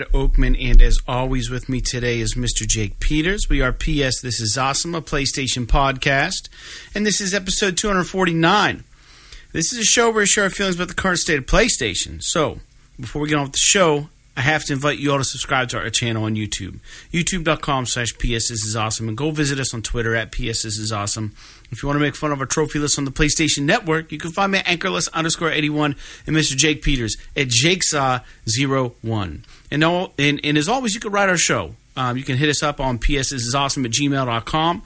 Fred Oakman, and as always, with me today is Mr. Jake Peters. We are PS This Is Awesome, a PlayStation podcast, and this is episode 249. This is a show where we share our feelings about the current state of PlayStation. So, before we get on with the show, I have to invite you all to subscribe to our channel on YouTube, youtube.com slash PS This Is Awesome, and go visit us on Twitter at PS This Is Awesome. If you want to make fun of our trophy list on the PlayStation Network, you can find me at anchorless underscore 81 and Mr. Jake Peters at jakesaw01. And, all, and, and as always, you can write our show. Um, you can hit us up on pssisawesome at gmail.com.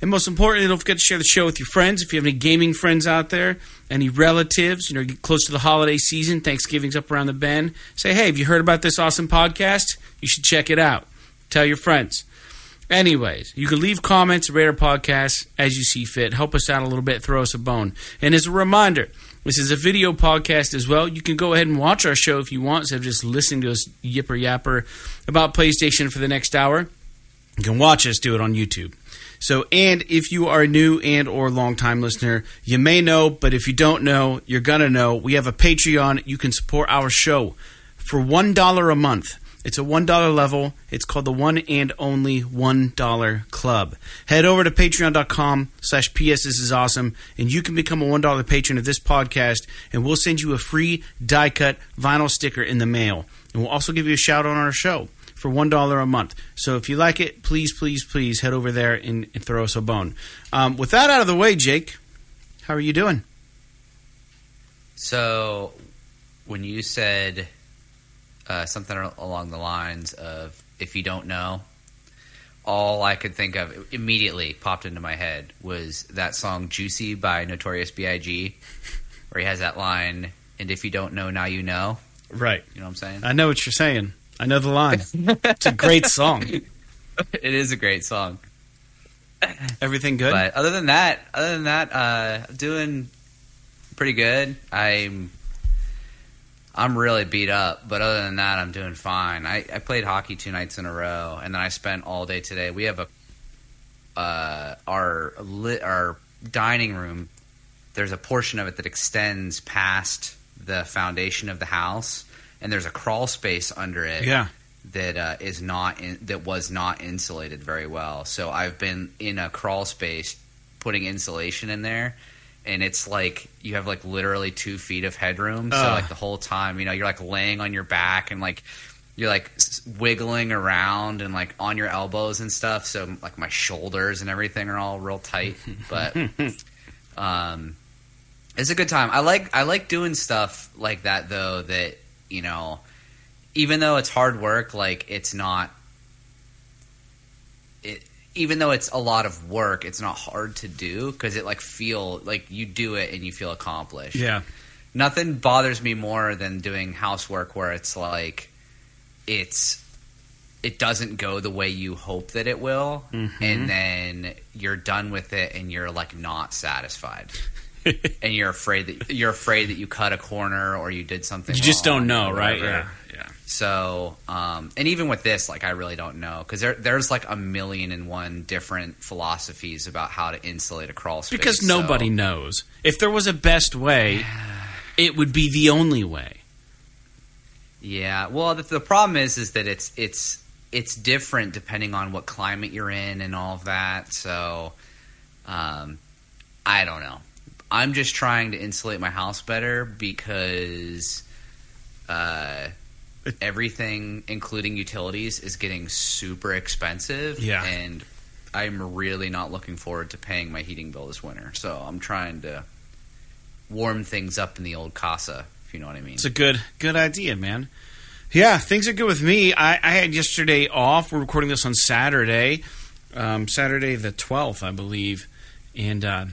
And most importantly, don't forget to share the show with your friends. If you have any gaming friends out there, any relatives, you know, get close to the holiday season, Thanksgiving's up around the bend, say, hey, have you heard about this awesome podcast? You should check it out. Tell your friends. Anyways, you can leave comments, rate our podcast as you see fit. Help us out a little bit, throw us a bone. And as a reminder, this is a video podcast as well. You can go ahead and watch our show if you want, instead of just listening to us yipper yapper about PlayStation for the next hour. You can watch us do it on YouTube. So, and if you are a new and or long time listener, you may know, but if you don't know, you're gonna know. We have a Patreon. You can support our show for one dollar a month. It's a $1 level. It's called the One and Only $1 Club. Head over to patreon.com slash PS This is awesome, and you can become a $1 patron of this podcast, and we'll send you a free die cut vinyl sticker in the mail. And we'll also give you a shout out on our show for $1 a month. So if you like it, please, please, please head over there and, and throw us a bone. Um, with that out of the way, Jake, how are you doing? So when you said uh, something along the lines of "if you don't know," all I could think of immediately popped into my head was that song "Juicy" by Notorious B.I.G., where he has that line, "And if you don't know, now you know." Right. You know what I'm saying? I know what you're saying. I know the line. it's a great song. it is a great song. Everything good? But other than that, other than that, uh, doing pretty good. I'm I'm really beat up, but other than that, I'm doing fine. I, I played hockey two nights in a row, and then I spent all day today. We have a uh, our lit, our dining room. There's a portion of it that extends past the foundation of the house, and there's a crawl space under it. Yeah. That uh, is not in, that was not insulated very well. So I've been in a crawl space putting insulation in there, and it's like you have like literally two feet of headroom. So Ugh. like the whole time, you know, you're like laying on your back and like you're like wiggling around and like on your elbows and stuff. So like my shoulders and everything are all real tight. But um, it's a good time. I like I like doing stuff like that though. That you know, even though it's hard work, like it's not. It even though it's a lot of work, it's not hard to do because it like feel like you do it and you feel accomplished. yeah. Nothing bothers me more than doing housework where it's like it's it doesn't go the way you hope that it will mm-hmm. and then you're done with it and you're like not satisfied. and you're afraid that you're afraid that you cut a corner or you did something You just don't know, right? Yeah. So, um, and even with this, like, I really don't know because there, there's like a million and one different philosophies about how to insulate a crawl space. Because so- nobody knows. If there was a best way, it would be the only way. Yeah. Well, the, the problem is, is that it's it's it's different depending on what climate you're in and all of that. So, um, I don't know. I'm just trying to insulate my house better because uh, everything, including utilities, is getting super expensive. Yeah. And I'm really not looking forward to paying my heating bill this winter. So I'm trying to warm things up in the old casa, if you know what I mean. It's a good good idea, man. Yeah, things are good with me. I, I had yesterday off. We're recording this on Saturday, um, Saturday the twelfth, I believe, and uh,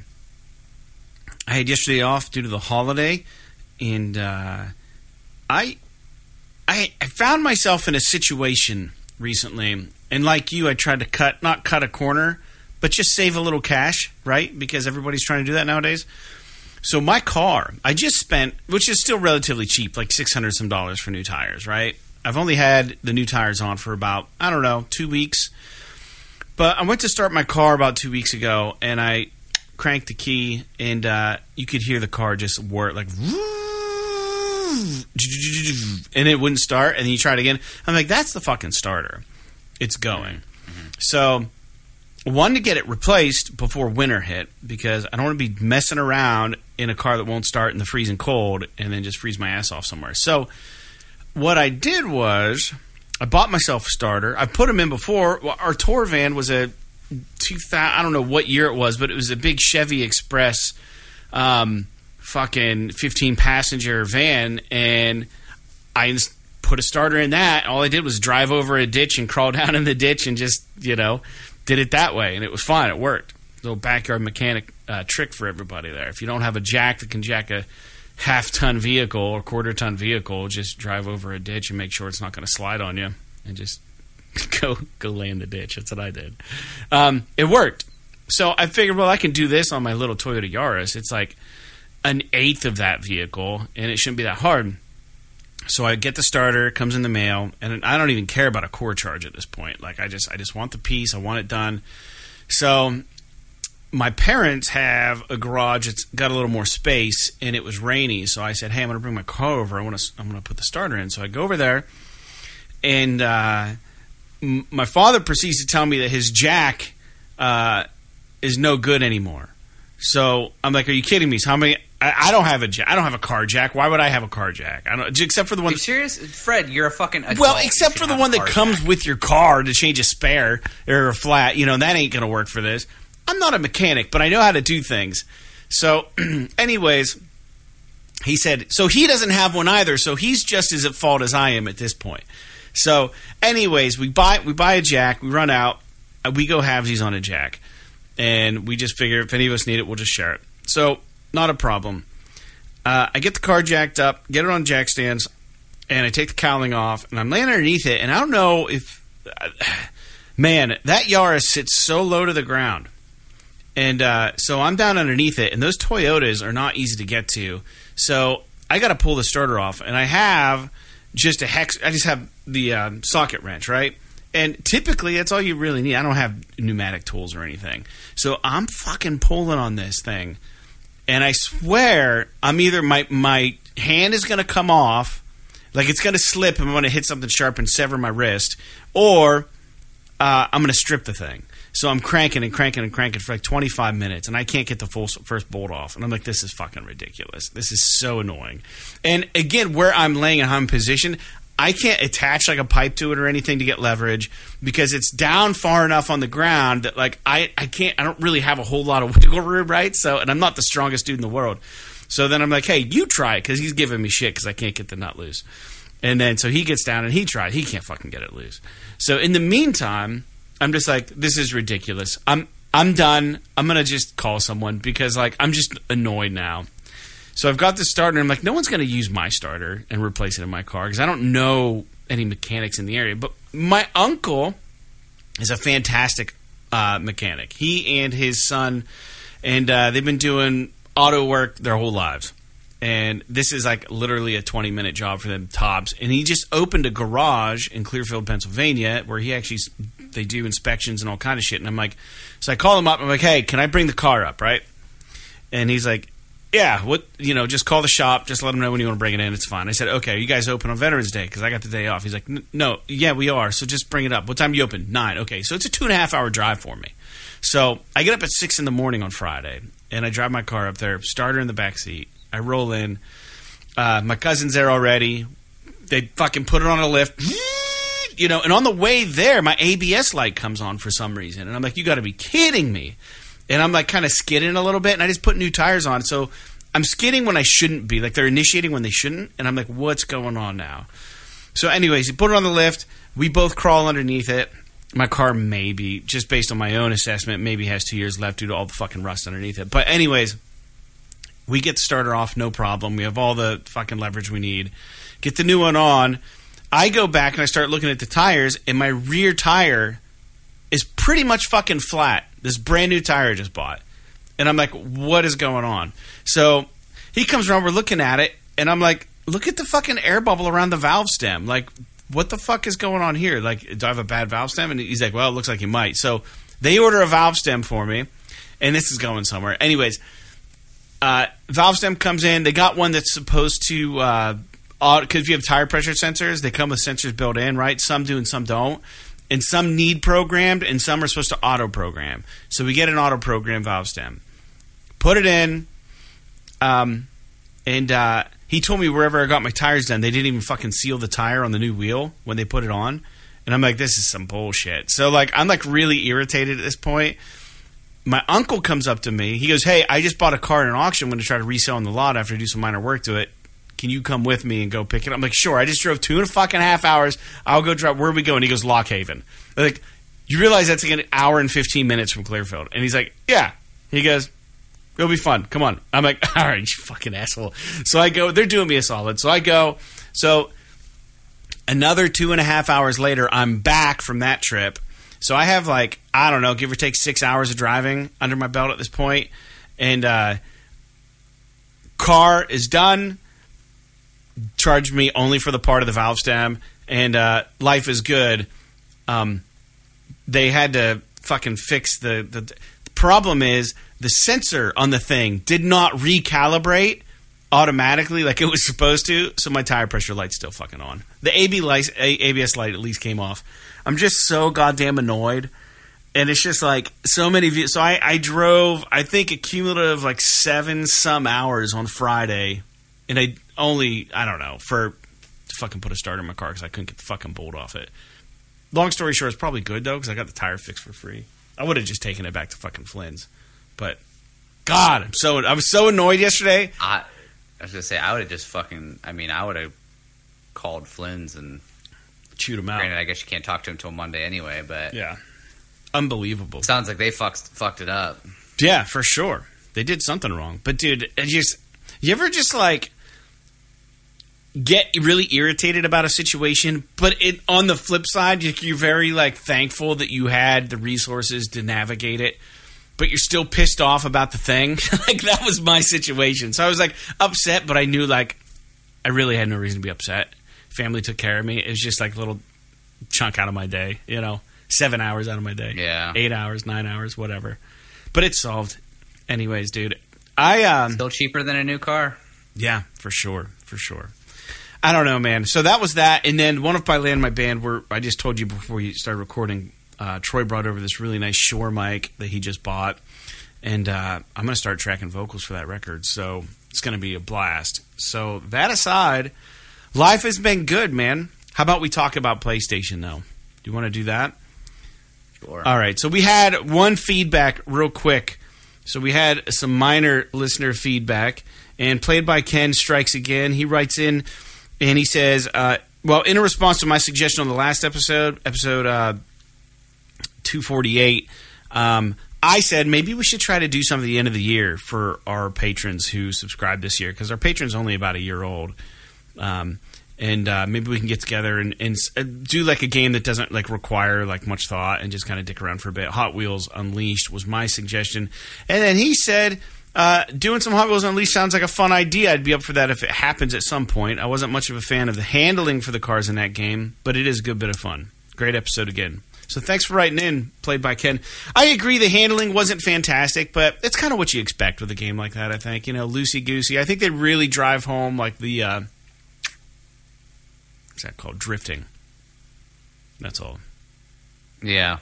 I had yesterday off due to the holiday, and uh, I, I I found myself in a situation recently, and like you, I tried to cut not cut a corner, but just save a little cash, right? Because everybody's trying to do that nowadays. So my car, I just spent, which is still relatively cheap, like six hundred some dollars for new tires, right? I've only had the new tires on for about I don't know two weeks, but I went to start my car about two weeks ago, and I cranked the key, and uh, you could hear the car just work like, and it wouldn't start. And then you try it again. I'm like, that's the fucking starter. It's going. So, one to get it replaced before winter hit because I don't want to be messing around in a car that won't start in the freezing cold and then just freeze my ass off somewhere. So, what I did was I bought myself a starter. I put them in before. Our tour van was a 2000. I don't know what year it was, but it was a big Chevy Express, um, fucking 15 passenger van, and I put a starter in that. All I did was drive over a ditch and crawl down in the ditch and just you know did it that way, and it was fine. It worked. Little backyard mechanic uh, trick for everybody there. If you don't have a jack that can jack a half ton vehicle or quarter ton vehicle, just drive over a ditch and make sure it's not going to slide on you, and just go go lay in the ditch. That's what I did. Um, it worked. So I figured, well, I can do this on my little Toyota Yaris. It's like an eighth of that vehicle, and it shouldn't be that hard. So I get the starter, comes in the mail, and I don't even care about a core charge at this point. Like I just I just want the piece, I want it done. So my parents have a garage that's got a little more space, and it was rainy. So I said, "Hey, I'm going to bring my car over. I want to I'm going to put the starter in." So I go over there, and uh, m- my father proceeds to tell me that his jack uh, is no good anymore. So I'm like, "Are you kidding me? So how many?" I, I don't have a jack. I don't have a car jack. Why would I have a car jack? I don't, except for the one. Are you serious, Fred? You're a fucking adult. Well, except for the one that comes with your car to change a spare or a flat. You know, that ain't going to work for this. I'm not a mechanic, but I know how to do things. So, anyways, he said, so he doesn't have one either. So he's just as at fault as I am at this point. So, anyways, we buy we buy a jack. We run out. uh, We go halvesies on a jack, and we just figure if any of us need it, we'll just share it. So, not a problem. Uh, I get the car jacked up, get it on jack stands, and I take the cowling off, and I'm laying underneath it, and I don't know if, man, that Yaris sits so low to the ground, and uh, so I'm down underneath it, and those Toyotas are not easy to get to, so I got to pull the starter off, and I have just a hex. I just have the um, socket wrench, right? And typically, that's all you really need. I don't have pneumatic tools or anything, so I'm fucking pulling on this thing and I swear I'm either my my hand is going to come off, like it's going to slip and I'm going to hit something sharp and sever my wrist, or uh, I'm going to strip the thing. So I'm cranking and cranking and cranking for like 25 minutes, and I can't get the full first bolt off. And I'm like, this is fucking ridiculous. This is so annoying. And again, where I'm laying and how I'm positioned, I can't attach like a pipe to it or anything to get leverage because it's down far enough on the ground that like I, I can't I don't really have a whole lot of wiggle room, right? So and I'm not the strongest dude in the world. So then I'm like, hey, you try it because he's giving me shit because I can't get the nut loose. And then so he gets down and he tried. He can't fucking get it loose. So in the meantime, I'm just like, this is ridiculous. I'm I'm done. I'm gonna just call someone because like I'm just annoyed now. So I've got this starter. and I'm like, no one's gonna use my starter and replace it in my car because I don't know any mechanics in the area. But my uncle is a fantastic uh, mechanic. He and his son, and uh, they've been doing auto work their whole lives. And this is like literally a 20 minute job for them tops. And he just opened a garage in Clearfield, Pennsylvania, where he actually they do inspections and all kind of shit. And I'm like, so I call him up. I'm like, hey, can I bring the car up, right? And he's like, yeah, what you know, just call the shop, just let them know when you want to bring it in. It's fine. I said, okay, you guys open on Veterans Day because I got the day off. He's like, no, yeah, we are. So just bring it up. What time do you open? Nine. Okay, so it's a two and a half hour drive for me. So I get up at six in the morning on Friday, and I drive my car up there, starter in the back seat. I roll in. Uh, my cousin's there already. They fucking put it on a lift. You know, and on the way there, my ABS light comes on for some reason, and I'm like, "You got to be kidding me!" And I'm like, kind of skidding a little bit, and I just put new tires on, so I'm skidding when I shouldn't be. Like they're initiating when they shouldn't, and I'm like, "What's going on now?" So, anyways, he put it on the lift. We both crawl underneath it. My car maybe, just based on my own assessment, maybe has two years left due to all the fucking rust underneath it. But anyways, we get the starter off, no problem. We have all the fucking leverage we need. Get the new one on. I go back and I start looking at the tires, and my rear tire is pretty much fucking flat. This brand new tire I just bought. And I'm like, what is going on? So he comes around, we're looking at it, and I'm like, look at the fucking air bubble around the valve stem. Like, what the fuck is going on here? Like, do I have a bad valve stem? And he's like, well, it looks like you might. So they order a valve stem for me, and this is going somewhere. Anyways, uh, valve stem comes in. They got one that's supposed to uh, because if you have tire pressure sensors, they come with sensors built in, right? Some do and some don't. And some need programmed, and some are supposed to auto program. So we get an auto program valve stem, put it in, um, and uh, he told me wherever I got my tires done, they didn't even fucking seal the tire on the new wheel when they put it on. And I'm like, this is some bullshit. So like, I'm like really irritated at this point. My uncle comes up to me. He goes, "Hey, I just bought a car at an auction. I'm going to try to resell on the lot after I do some minor work to it. Can you come with me and go pick it up?" I'm like, "Sure." I just drove two and a fucking half hours. I'll go drive. Where are we going? And he goes, "Lock Haven." I'm like, you realize that's like an hour and 15 minutes from Clearfield? And he's like, "Yeah." He goes, It'll be fun. Come on. I'm like, all right, you fucking asshole. So I go. They're doing me a solid. So I go. So another two and a half hours later, I'm back from that trip. So I have like I don't know, give or take six hours of driving under my belt at this point, and uh, car is done. Charged me only for the part of the valve stem, and uh, life is good. Um, they had to fucking fix the, the the problem is the sensor on the thing did not recalibrate automatically like it was supposed to, so my tire pressure light's still fucking on. The AB light, ABS light at least came off. I'm just so goddamn annoyed. And it's just like so many. Views. So I, I drove, I think, a cumulative like seven some hours on Friday, and I only, I don't know, for to fucking put a starter in my car because I couldn't get the fucking bolt off it. Long story short, it's probably good though because I got the tire fixed for free. I would have just taken it back to fucking Flynn's, but God, I'm so I was so annoyed yesterday. I, I was gonna say I would have just fucking. I mean, I would have called Flynn's and. Chewed him out. Granted, I guess you can't talk to him until Monday anyway, but Yeah, unbelievable. sounds like they fucked fucked it up. Yeah, for sure. They did something wrong. But dude, it just you ever just like get really irritated about a situation, but it on the flip side, you- you're very like thankful that you had the resources to navigate it, but you're still pissed off about the thing. like that was my situation. So I was like upset, but I knew like I really had no reason to be upset. Family took care of me. It was just like a little chunk out of my day, you know, seven hours out of my day Yeah, eight hours, nine hours, whatever. But it's solved. Anyways, dude, I um, still cheaper than a new car. yeah, for sure, for sure. I don't know, man. So that was that, and then one of my land, my band, where I just told you before you started recording. Uh, Troy brought over this really nice Shure mic that he just bought, and uh, I'm going to start tracking vocals for that record. So it's going to be a blast. So that aside, life has been good, man. How about we talk about PlayStation though? Do you want to do that? Sure. All right. So we had one feedback real quick. So we had some minor listener feedback, and played by Ken strikes again. He writes in, and he says, uh, "Well, in response to my suggestion on the last episode, episode uh, two forty eight, um, I said maybe we should try to do something at the end of the year for our patrons who subscribe this year because our patrons only about a year old." Um, and uh, maybe we can get together and, and uh, do like a game that doesn't like require like much thought and just kind of dick around for a bit. Hot Wheels Unleashed was my suggestion, and then he said uh, doing some Hot Wheels Unleashed sounds like a fun idea. I'd be up for that if it happens at some point. I wasn't much of a fan of the handling for the cars in that game, but it is a good bit of fun. Great episode again. So thanks for writing in, played by Ken. I agree the handling wasn't fantastic, but it's kind of what you expect with a game like that. I think you know, loosey goosey. I think they really drive home like the. Uh, what's that called? Drifting. That's all. Yeah,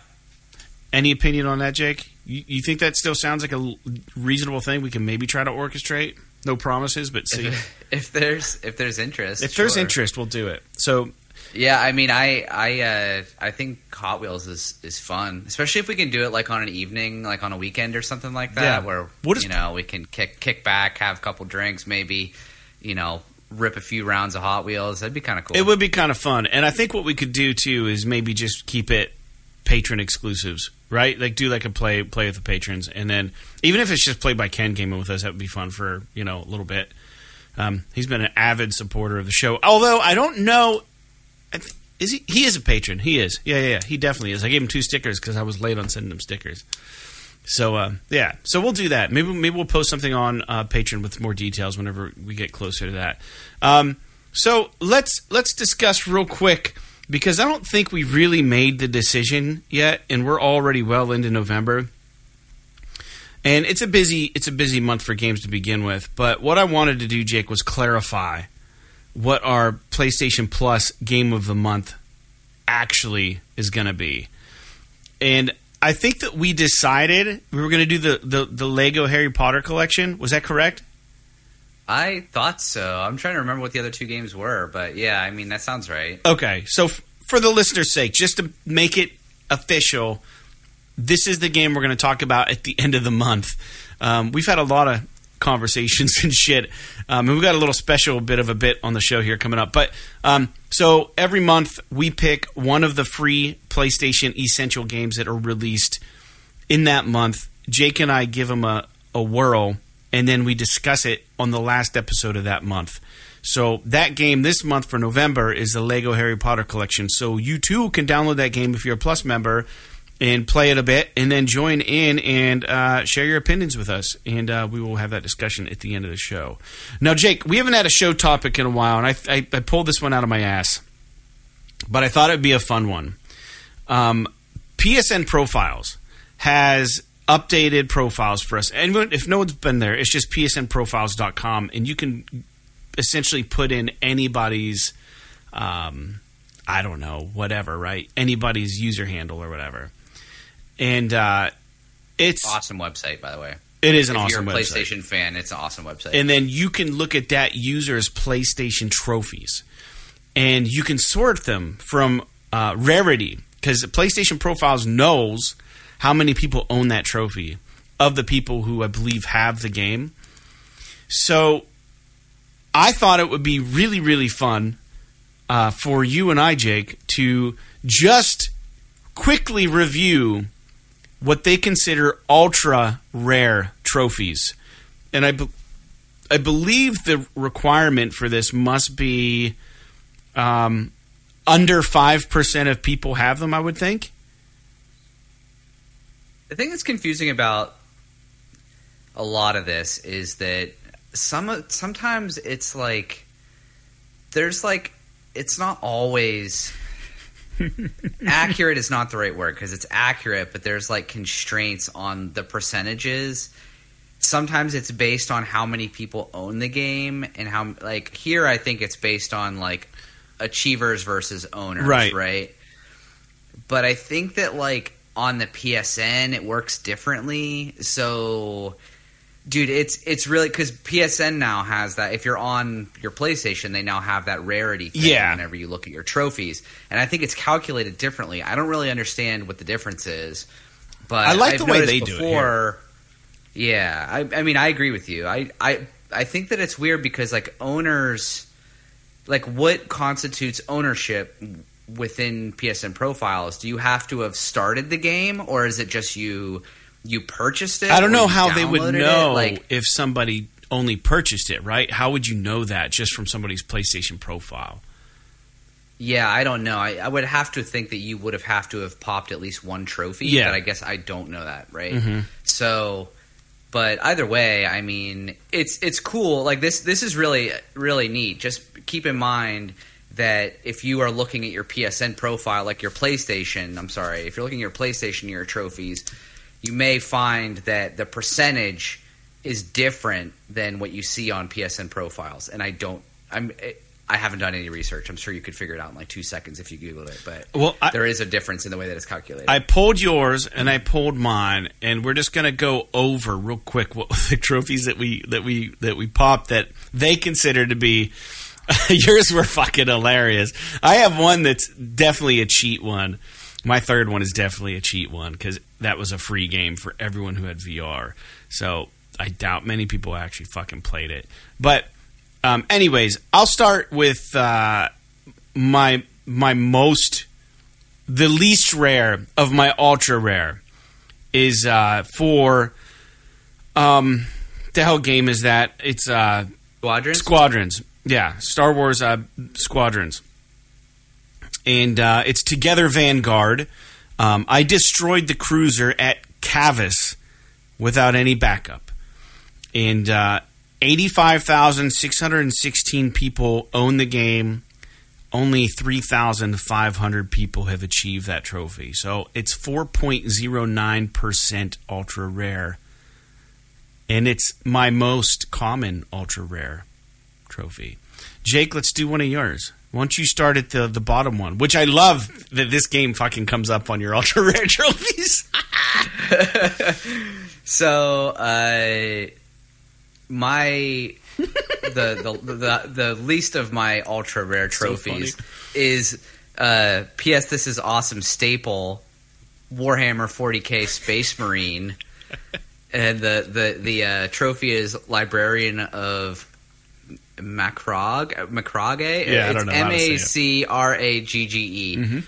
Any opinion on that, Jake? You, you think that still sounds like a reasonable thing we can maybe try to orchestrate? No promises, but see. if, if there's if there's interest, if there's sure. interest, we'll do it. So, Yeah, I mean, I I uh, I think Hot Wheels is is fun, especially if we can do it like on an evening, like on a weekend or something like that, Yeah. where What is- you know we can kick kick back, have a couple drinks, maybe you know rip a few rounds of Hot Wheels. That'd be kind of cool. it would be kind of fun. And I think what we could do too is maybe just keep it patron exclusives, right? Like do like a play play with the patrons, and then even if it's just played by Ken gaming with us, that would be fun for you know a little bit. Um, he's been an avid supporter of the show, although I don't know. Is he? He is a patron. He is. Yeah, yeah, yeah. He definitely is. I gave him two stickers because I was late on sending him stickers. So uh, yeah, so we'll do that. Maybe maybe we'll post something on uh, Patreon with more details whenever we get closer to that. Um, so let's let's discuss real quick because I don't think we really made the decision yet, and we're already well into November. And it's a busy it's a busy month for games to begin with. But what I wanted to do, Jake, was clarify what our PlayStation Plus game of the month actually is going to be. And I think that we decided we were going to do the, the, the Lego Harry Potter collection. Was that correct? I thought so. I'm trying to remember what the other two games were, but yeah, I mean that sounds right. Okay, so f- for the listener's sake, just to make it official, this is the game we're going to talk about at the end of the month. Um, we've had a lot of conversations and shit, um, and we've got a little special bit of a bit on the show here coming up. But um, so every month we pick one of the free PlayStation Essential games that are released in that month. Jake and I give them a, a whirl, and then we discuss it on the last episode of that month. So that game this month for November is the Lego Harry Potter collection. So you too can download that game if you're a Plus member and play it a bit, and then join in and uh, share your opinions with us, and uh, we will have that discussion at the end of the show. Now, Jake, we haven't had a show topic in a while, and I, I, I pulled this one out of my ass, but I thought it'd be a fun one. Um, PSN Profiles has updated profiles for us, and if no one's been there, it's just psnprofiles.com, and you can essentially put in anybody's. Um, I don't know, whatever, right? Anybody's user handle or whatever and uh, it's awesome website by the way. It is an if awesome you're a website. PlayStation fan, it's an awesome website. And then you can look at that user's PlayStation trophies, and you can sort them from uh, rarity because PlayStation Profiles knows how many people own that trophy of the people who I believe have the game. So I thought it would be really, really fun uh, for you and I, Jake, to just quickly review what they consider ultra rare trophies. And I, be- I believe the requirement for this must be um, under 5% of people have them, I would think. The thing that's confusing about a lot of this is that some sometimes it's like there's like it's not always accurate is not the right word because it's accurate, but there's like constraints on the percentages. Sometimes it's based on how many people own the game and how like here I think it's based on like achievers versus owners, Right. right? But I think that like on the PSN it works differently. So dude it's it's really because psn now has that if you're on your playstation they now have that rarity thing Yeah. whenever you look at your trophies and i think it's calculated differently i don't really understand what the difference is but I like I've the way they do it before, yeah I, I mean i agree with you I, I i think that it's weird because like owners like what constitutes ownership within psn profiles do you have to have started the game or is it just you you purchased it I don't know how they would it? know like if somebody only purchased it, right? How would you know that just from somebody's PlayStation profile? Yeah, I don't know. I, I would have to think that you would have have to have popped at least one trophy. Yeah. but I guess I don't know that, right? Mhm. So, but either way, I mean, it's it's cool. Like this, this is really really neat. Just keep in mind that if you are looking at your PSN profile, like your PlayStation, I'm sorry, if you're looking at your PlayStation your trophies, you may find that the percentage is different than what you see on PSN profiles. And I don't, I'm. I haven't done any research. I'm sure you could figure it out in like two seconds if you Googled it. But Well, I- there is a difference in the way that it's calculated. I pulled yours and I pulled mine, and we're just gonna go over real quick what the trophies that we that we that we popped that they consider to be. yours were fucking hilarious. I have one that's definitely a cheat one. My third one is definitely a cheat one because that was a free game for everyone who had VR. So I doubt many people actually fucking played it. But um, anyways, I'll start with uh, my my most the least rare of my ultra rare is uh, for um the hell game is that? It's uh Squadrons. Squadrons. Yeah, Star Wars uh, Squadrons. And uh, it's Together Vanguard. Um, I destroyed the cruiser at Cavus without any backup. And uh, 85,616 people own the game. Only 3,500 people have achieved that trophy. So it's 4.09% ultra rare. And it's my most common ultra rare trophy. Jake, let's do one of yours. Why don't you start at the the bottom one, which I love that this game fucking comes up on your ultra rare trophies. So, uh, my the, the the the least of my ultra rare So trophies is uh, P.S. This is awesome staple Warhammer 40k Space Marine, and the the the uh, trophy is Librarian of Macrog Macragge. Yeah, I it's don't know M A. C R A G G E. Mhm.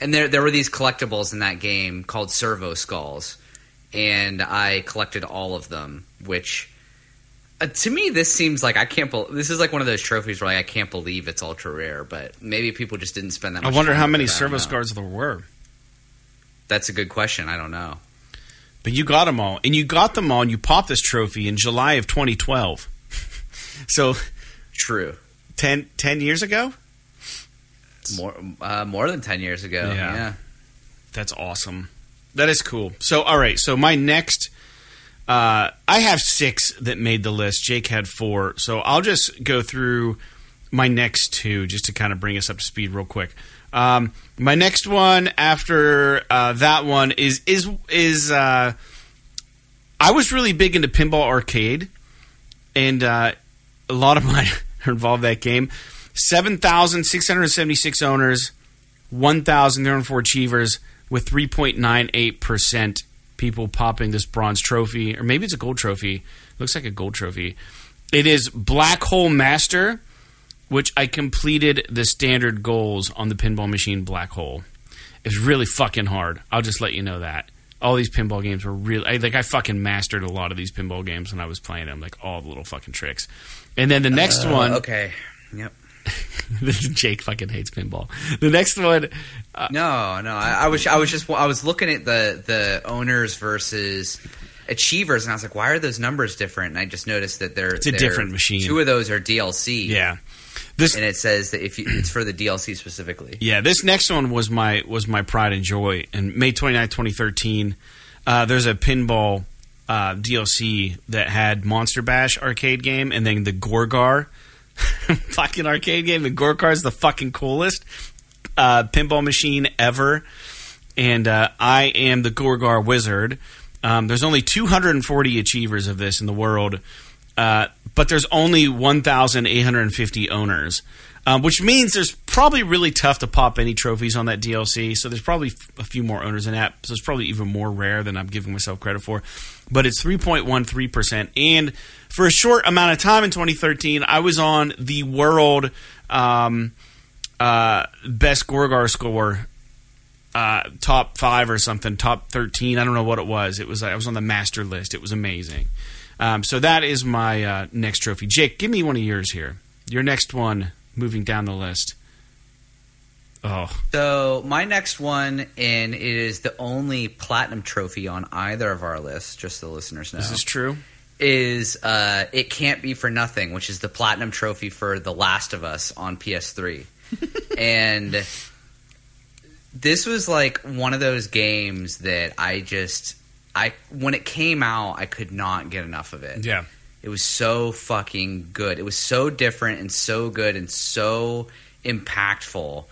And there there were these collectibles in that game called Servo Skulls, and I collected all of them. Which uh, to me, this seems like I can't. Bel this is like one of those trophies where like, I can't believe it's ultra rare, but maybe people just didn't spend that. Much I wonder how many. Servo Skulls there were. That's a good question. I don't know. But you got them all, and you got them all, and you popped this trophy in July of 2012. so True. 10, 10 years ago. More uh, more than ten years ago. Yeah. Yeah. That's awesome. That is cool. So, all right. So, my next, uh, I have six that made the list. Jake had four. So, I'll just go through my next two just to kind of bring us up to speed real quick. Um, my next one after uh, that one is is is uh, I was really big into pinball arcade, and uh, a lot of mine are involved that game. Seven thousand six hundred seventy six owners, 1,304 achievers with 3.98% people popping this bronze trophy, or maybe it's a gold trophy. Looks like a gold trophy. It is Black Hole Master, which I completed the standard goals on the pinball machine Black Hole. It's really fucking hard. I'll just let you know that. All these pinball games were really I, like I fucking mastered a lot of these pinball games when I was playing them, like all the little fucking tricks. And then the next Uh, one, Okay. Yep. Jake fucking hates pinball. The next one, No, no. I, I was I was just I was looking at the the owners versus achievers, and I was like, why are those numbers different? And I just noticed that they're It's a they're- different machine. Two of those are DLC. yeah, this and it says that if you, it's for the DLC specifically. Yeah, this next one was my was my pride and joy. And May 29, 2013, uh, there's a pinball uh, DLC that had Monster Bash arcade game and then the Gorgar fucking arcade game. The Gorgar is the fucking coolest uh, pinball machine ever. And uh, I am the Gorgar wizard. Um, there's only 240 achievers of this in the world, uh, but there's only 1,850 owners, um, which means there's probably really tough to pop any trophies on that DLC. So there's probably a few more owners in that. So it's probably even more rare than I'm giving myself credit for. But it's 3.13%. And for a short amount of time in 2013, I was on the world um, uh, best Gorgar score uh, top five or something, top thirteen. I don't know what it was. It was I was on the master list. It was amazing. Um, so that is my uh, next trophy. Jake, give me one of yours here. Your next one, moving down the list. Oh, So my next one, and it is the only platinum trophy on either of our lists, just so the listeners know, this is true. is uh, "It Can't Be for Nothing," which is the platinum trophy for The Last of Us on PS3, and this was like one of those games that I just I when it came out, I could not get enough of it. Yeah, It was so fucking good. It was so different and so good and so impactful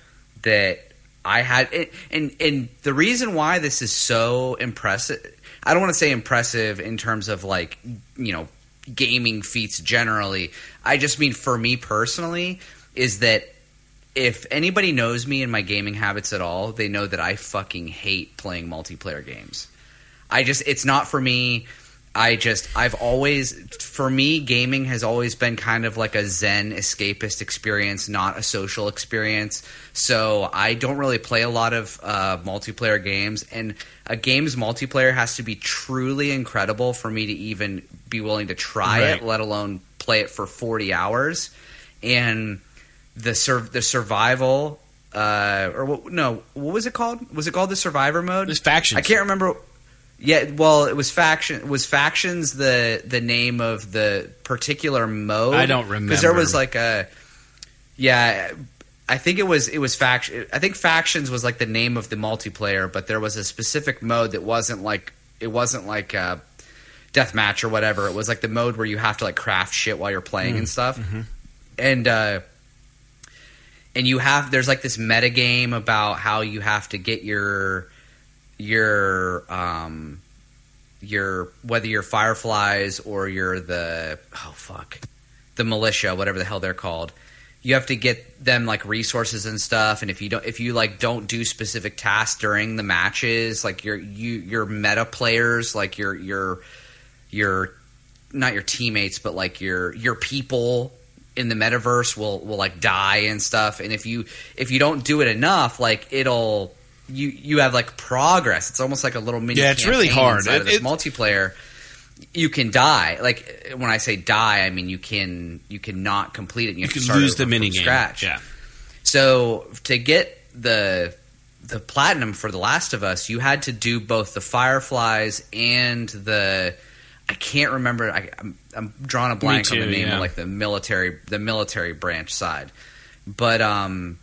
that I had and and, and the reason why this is so impressive I don't want to say impressive in terms of like, you know, gaming feats generally. I just mean for me personally is that if anybody knows me and my gaming habits at all, they know that I fucking hate playing multiplayer games. I just it's not for me. I just I've always for me gaming has always been kind of like a zen escapist experience, not a social experience. So I don't really play a lot of uh, multiplayer games, and a game's multiplayer has to be truly incredible for me to even be willing to try Right. it, let alone play it for forty hours. And the sur- the survival uh, or what, no, what was it called? Was it called the survivor mode? there's factions. I can't remember. Yeah, well, it was faction. Was factions the the name of the particular mode? I don't remember because there was like a yeah. I think it was it was faction. I think factions was like the name of the multiplayer, but there was a specific mode that wasn't like it wasn't like a deathmatch or whatever. It was like the mode where you have to like craft shit while you're playing Mm, and stuff. mm-hmm. and uh, and you have there's like this meta game about how you have to get your your um your whether you're fireflies or you're the oh fuck the militia whatever the hell they're called you have to get them like resources and stuff. And if you don't if you like don't do specific tasks during the matches like your you your meta players like your your your not your teammates but like your your people in the metaverse will will like die and stuff. And if you if you don't do it enough like it'll you you have like progress it's almost like a little mini Yeah, it's really hard. It- it- multiplayer you can die like when i say die i mean you can you cannot complete it and you, You have to can start lose the mini game. scratch Yeah. so to get the the platinum for The Last of Us, you had to do both the Fireflies and the I can't remember. I, I'm, I'm drawing a blank on the name yeah. of like the military the military branch side, but um,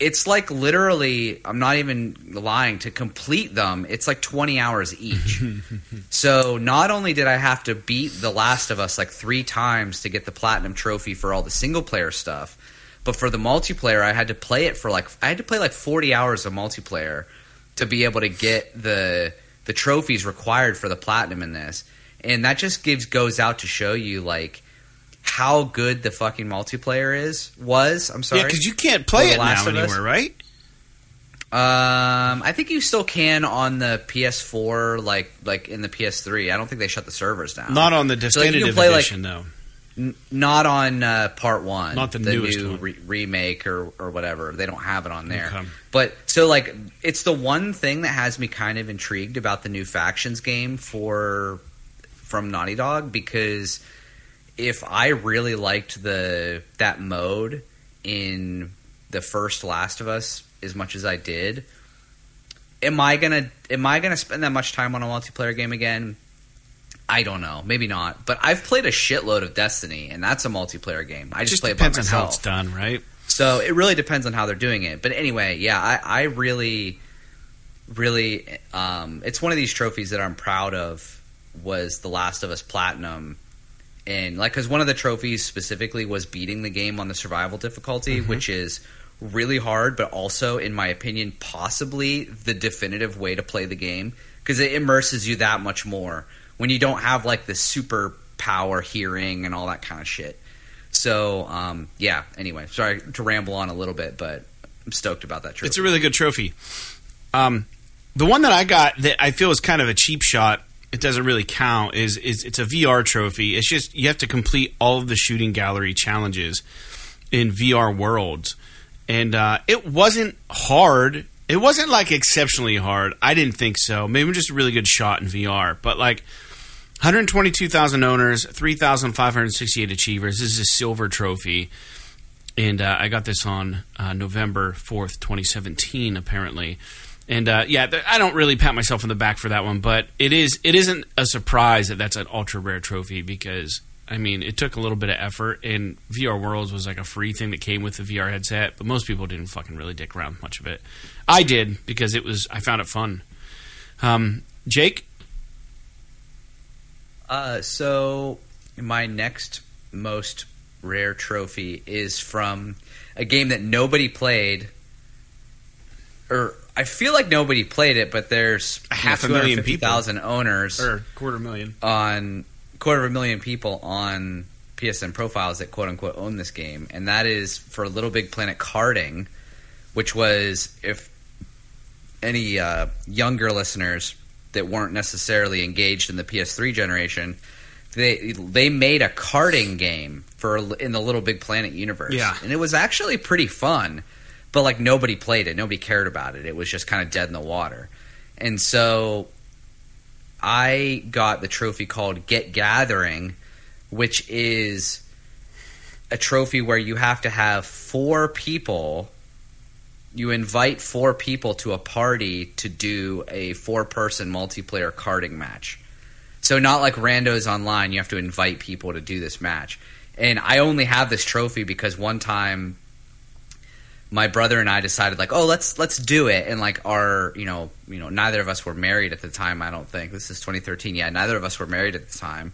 it's like literally I'm not even lying. To complete them, it's like 20 hours each. so not only did I have to beat The Last of Us like three times to get the platinum trophy for all the single player stuff. But for the multiplayer, I had to play it for like I had to play like 40 hours of multiplayer to be able to get the the trophies required for the platinum in this. And that just gives goes out to show you like how good the fucking multiplayer is was. I'm sorry. Yeah, because you can't play it Last now of Us? anywhere, right? Um, I think you still can on the PS4, like like in the PS3. I don't think they shut the servers down. Not on the So, like, definitive play, like, edition, though. N- not on uh, part one, Not the newest new re- remake or or whatever. They don't have it on there. Okay. But so like, it's the one thing that has me kind of intrigued about the new factions game for from Naughty Dog because if I really liked the that mode in the first Last of Us as much as I did, am I gonna am I gonna spend that much time on a multiplayer game again? I don't know, maybe not. But I've played a shitload of Destiny, and that's a multiplayer game. I just, just play it by depends on how it's done, right? So it really depends on how they're doing it. But anyway, yeah, I, I really, really, um, it's one of these trophies that I'm proud of. Was The Last of Us Platinum, and like, because one of the trophies specifically was beating the game on the survival difficulty, Mm-hmm. which is really hard, but also, in my opinion, possibly the definitive way to play the game because it immerses you that much more when you don't have like the super power hearing and all that kind of shit. So, um, yeah. Anyway, sorry to ramble on a little bit, but I'm stoked about that trophy. It's a really good trophy. Um, the one that I got that I feel is kind of a cheap shot. It doesn't really count. Is is it's a VR trophy. It's just you have to complete all of the shooting gallery challenges in VR worlds, and uh, it wasn't hard. It wasn't like exceptionally hard. I didn't think so. Maybe just a really good shot in VR, but like 122,000 owners, 3,568 achievers. This is a silver trophy and uh, I got this on uh, November fourth, twenty seventeen. Apparently, and uh, yeah, th- I don't really pat myself on the back for that one, but it is it isn't a surprise that that's an ultra rare trophy because I mean it took a little bit of effort, and VR Worlds was like a free thing that came with the VR headset, but most people didn't fucking really dick around much of it. I did because it was I found it fun. Um, Jake, Uh, so my next most rare trophy is from a game that nobody played, or I feel like nobody played it, but there's half a million people. thousand owners or quarter million. on quarter of a million people on PSN profiles that quote unquote own this game, and that is for Little Big Planet Karting, which was if any uh, younger listeners that weren't necessarily engaged in the PS3 generation, they they made a carding game for in the Little Big Planet universe, Yeah. and it was actually pretty fun. But like nobody played it, nobody cared about it. It was just kind of dead in the water, and so I got the trophy called Get Gathering, which is a trophy where you have to have four people. You invite four people to a party to do a four person multiplayer karting match. So, not like randos online, you have to invite people to do this match. And I only have this trophy because one time my brother and I decided like, oh, let's let's do it. And like our, you know, you know, neither of us were married at the time. I don't think this is 2013. Yeah, neither of us were married at the time.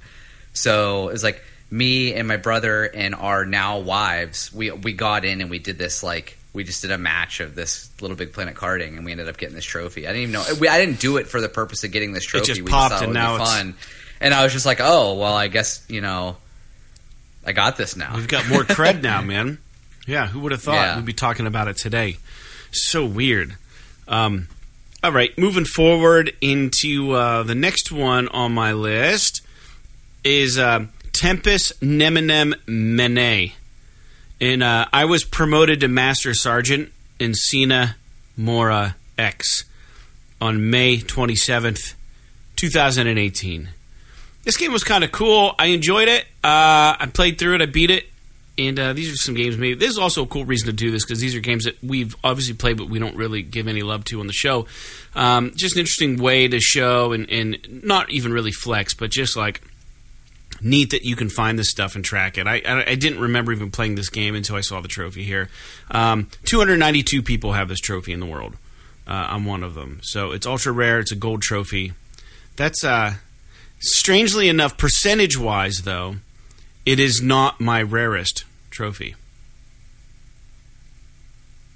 So it was like, me and my brother and our now wives, we we got in and we did this like we just did a match of this Little Big Planet karting, and we ended up getting this trophy. I didn't even know we, I didn't do it for the purpose of getting this trophy. just we popped, just thought and it would now be it's- fun. And I was just like, oh well, I guess you know, I got this now. We've got more cred now, man. Yeah, who would have thought Yeah. we'd be talking about it today? So weird. Um, all right, moving forward into uh, the next one on my list is uh, Tempest Neminem Mene. And uh, I was promoted to Master Sergeant in Sine Mora EX on May 27th, 2018. This game was kind of cool. I enjoyed it. Uh, I played through it. I beat it. And uh, these are some games. Maybe this is also a cool reason to do this because these are games that we've obviously played, but we don't really give any love to on the show. Um, just an interesting way to show and, and not even really flex, but just like neat that you can find this stuff and track it. I, I, I didn't remember even playing this game until I saw the trophy here. Um, 292 people have this trophy in the world. Uh, I'm one of them. So it's ultra rare. It's a gold trophy. That's uh, strangely enough, percentage wise, though, it is not my rarest trophy.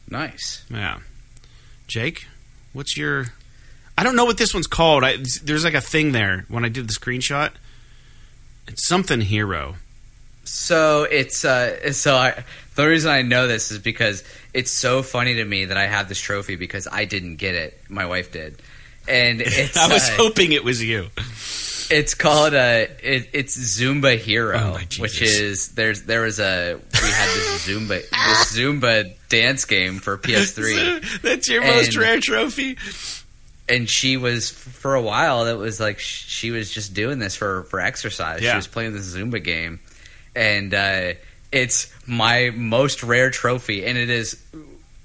nice. Yeah. Jake, what's your. I don't know what this one's called. I, there's like a thing there when I did the screenshot. It's something hero. So it's uh, so I, the reason I know this is because it's so funny to me that I have this trophy because I didn't get it. My wife did, and it's I was uh, hoping it was you. It's called a. It, it's Zumba Hero, Oh, which is there's there was a we had this Zumba this Zumba dance game for PS3, That's your most rare trophy. and she was for a while. It was like she was just doing this for for exercise. Yeah. She was playing this Zumba game, and uh, it's my most rare trophy, and it is.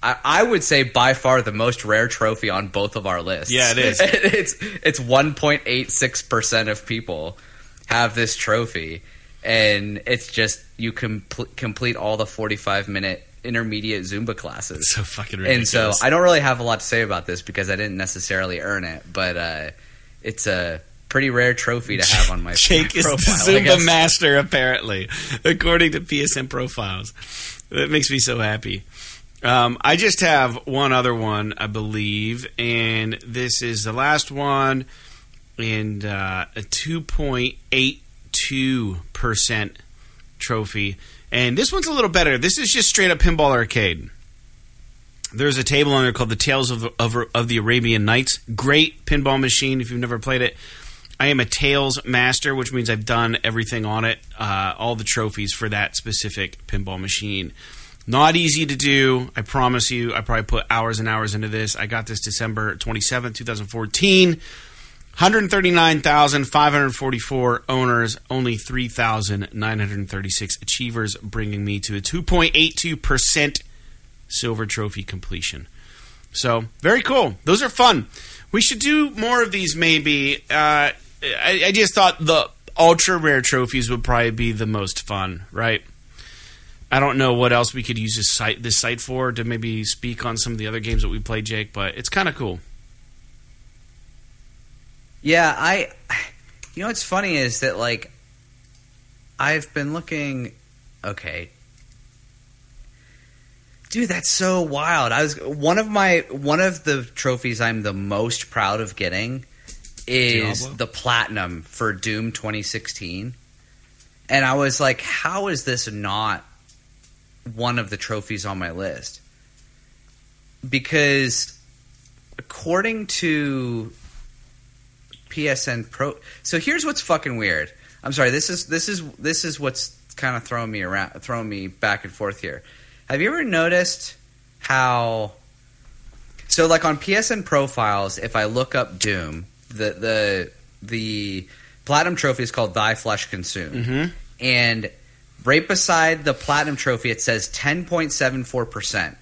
I, I would say by far the most rare trophy on both of our lists. Yeah, it is. it's it's one point eight six percent of people have this trophy, and it's just you can complete all the forty five minute intermediate Zumba classes. So fucking ridiculous. And so. I don't really have a lot to say about this because I didn't necessarily earn it, but uh, it's a pretty rare trophy to have on my Jake is profile. the Zumba master, apparently, according to PSN profiles. That makes me so happy. Um, I just have one other one, I believe, and this is the last one, and uh, a two point eight two percent trophy. And this one's a little better. This is just straight up pinball arcade. There's a table on there called the Tales of, of, of the Arabian Nights. Great pinball machine if you've never played it. I am a Tales master, which means I've done everything on it, uh, all the trophies for that specific pinball machine. Not easy to do. I promise you. I probably put hours and hours into this. I got this December 27th, 2014. 139,544 owners, only 3,936 achievers, bringing me to a 2.82% silver trophy completion. So, very cool. Those are fun. We should do more of these, maybe. Uh, I, I just thought the ultra rare trophies would probably be the most fun, right? I don't know what else we could use this site this site for to maybe speak on some of the other games that we played, Jake, but it's kind of cool. Yeah, I. You know what's funny is that like I've been looking. Okay, dude, that's so wild. I was one of my one of the trophies I'm the most proud of getting is Diablo? the platinum for Doom 2016, and I was like, how is this not one of the trophies on my list? Because according to PSN Pro. So here's what's fucking weird. I'm sorry. This is this is this is what's kind of throwing me around, throwing me back and forth here. Have you ever noticed how? So like on PSN profiles, if I look up Doom, the the the platinum trophy is called Thy Flesh Consumed, Mm-hmm. and right beside the platinum trophy, it says 10.74 percent.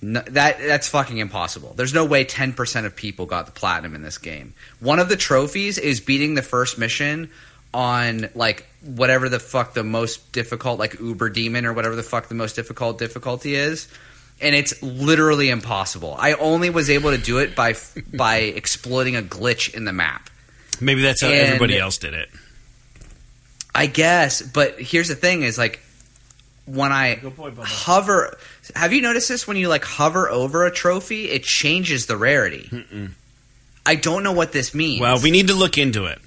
No, that that's fucking impossible. There's no way 10% of people got the platinum in this game. One of the trophies is beating the first mission on like whatever the fuck the most difficult like Uber Demon or whatever the fuck the most difficult difficulty is. And it's literally impossible. I only was able to do it by by exploiting a glitch in the map. Maybe that's how And- everybody else did it. I guess, but here's the thing: is like when I Bubba. hover. Have you noticed this? When you like hover over a trophy, it changes the rarity. I don't know what this means. Well, we need to look into it.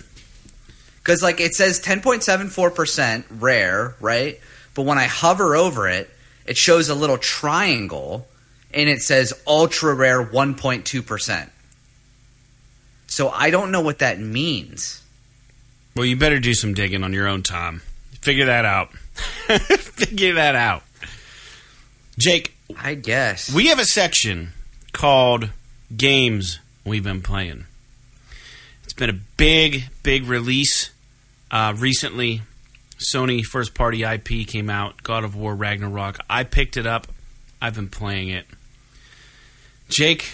because like it says 10.74 percent rare, right? But when I hover over it, it shows a little triangle, and it says ultra rare 1.2 percent. So I don't know what that means. Well, you better do some digging on your own time. Figure that out. Figure that out. Jake, I guess. we have a section called Games We've Been Playing. It's been a big, big release uh, recently. Sony first party IP came out, God of War Ragnarok. I picked it up. I've been playing it. Jake,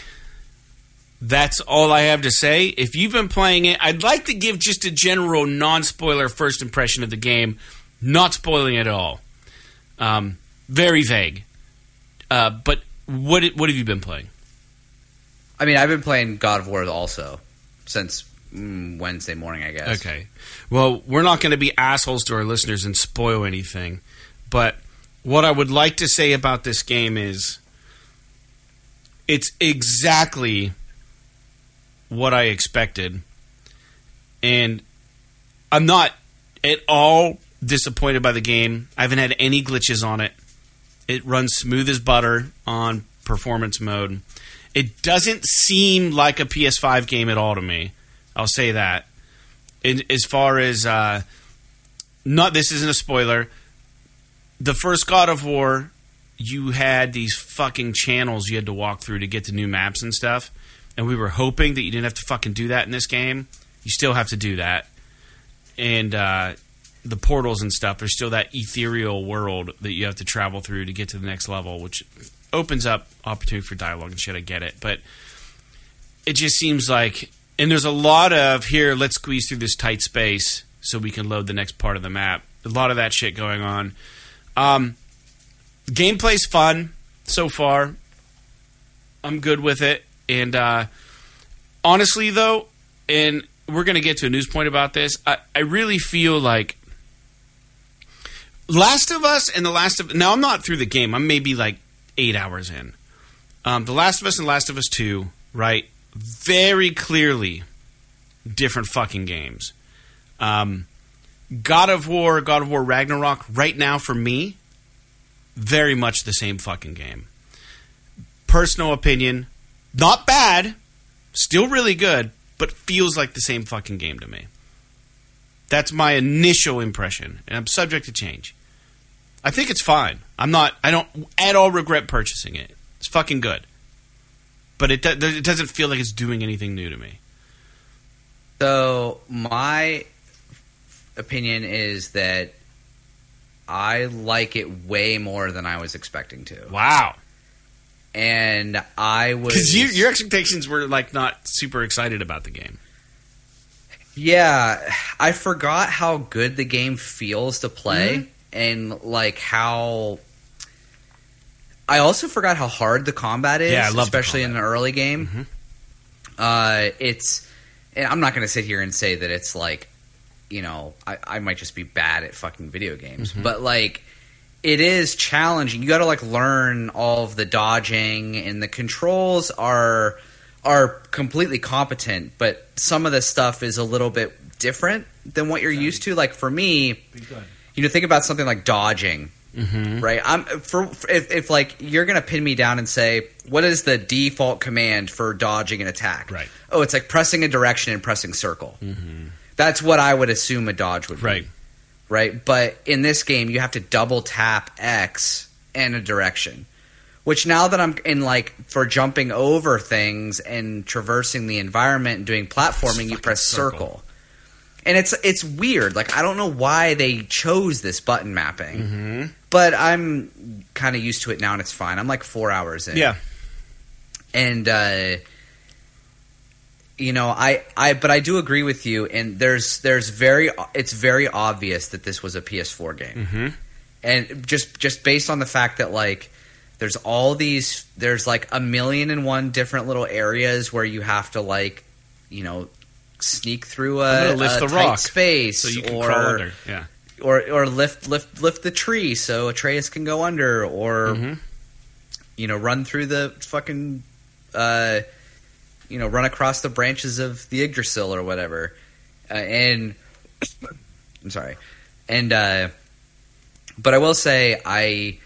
that's all I have to say. If you've been playing it, I'd like to give just a general non spoiler first impression of the game, not spoiling it at all. Um, very vague. Uh, but what what have you been playing? I mean, I've been playing God of War also since mm, Wednesday morning, I guess. Okay. Well, we're not going to be assholes to our listeners and spoil anything. But what I would like to say about this game is it's exactly what I expected. And I'm not at all disappointed by the game. I haven't had any glitches on it. It runs smooth as butter on performance mode. It doesn't seem like a PS5 game at all to me. I'll say that. As far as uh, not, this isn't a spoiler. The first God of War, you had these fucking channels you had to walk through to get to new maps and stuff, and we were hoping that you didn't have to fucking do that in this game. You still have to do that, and uh, the portals and stuff. There's still that ethereal world that you have to travel through to get to the next level, which opens up opportunity for dialogue and shit. I get it, but it just seems like, and there's a lot of here. Let's squeeze through this tight space so we can load the next part of the map. A lot of that shit going on. Um, gameplay's fun so far. I'm good with it, and uh, honestly, though, and we're gonna get to a news point about this. I, I really feel like Last of Us and The Last of now I'm not through the game. I'm maybe like eight hours in. Um, the Last of Us and Last of Us Two, right? Very clearly different fucking games. Um, God of War, God of War Ragnarok, right now for me, very much the same fucking game. Personal opinion, not bad, still really good, but feels like the same fucking game to me. That's my initial impression, and I'm subject to change. I think it's fine. I'm not. I don't at all regret purchasing it. It's fucking good, but it it doesn't feel like it's doing anything new to me. So my opinion is that I like it way more than I was expecting to, Wow, and I was because you, your expectations were like not super excited about the game. Yeah, I forgot how good the game feels to play Mm-hmm. and like how I also forgot how hard the combat is, Yeah, I love the especially in the early game. Mhm. Uh it's and I'm not going to sit here and say that it's like you know, I, I might just be bad at fucking video games, Mm-hmm. but like it is challenging. You got to like learn all of the dodging and the controls are are completely competent, but some of the stuff is a little bit different than what you're used to. Like for me, you know, think about something like dodging, Mm-hmm. right? I'm for, if, if like you're gonna pin me down and say what is the default command for dodging an attack? Right. Oh, it's like pressing a direction and pressing circle. That's what I would assume a dodge would be Right. Right? But in this game, you have to double tap X and a direction. Which now that I'm in like for jumping over things and traversing the environment and doing platforming, you press circle. circle. And it's it's weird. Like I don't know why they chose this button mapping, Mm-hmm. but I'm kind of used to it now, and it's fine. I'm like four hours in Yeah, and uh, you know I, I but i do agree with you and there's there's very it's very obvious that this was a ps4 game Mhm. and just just based on the fact that like there's all these there's like a million and one different little areas where you have to like you know sneak through a, lift a the tight rock space so you can or crawl under. Yeah, or or lift lift lift the tree so Atreus can go under, or Mm-hmm. you know run through the fucking uh, you know run across the branches of the Yggdrasil or whatever, uh, and I'm sorry, and uh, but I will say I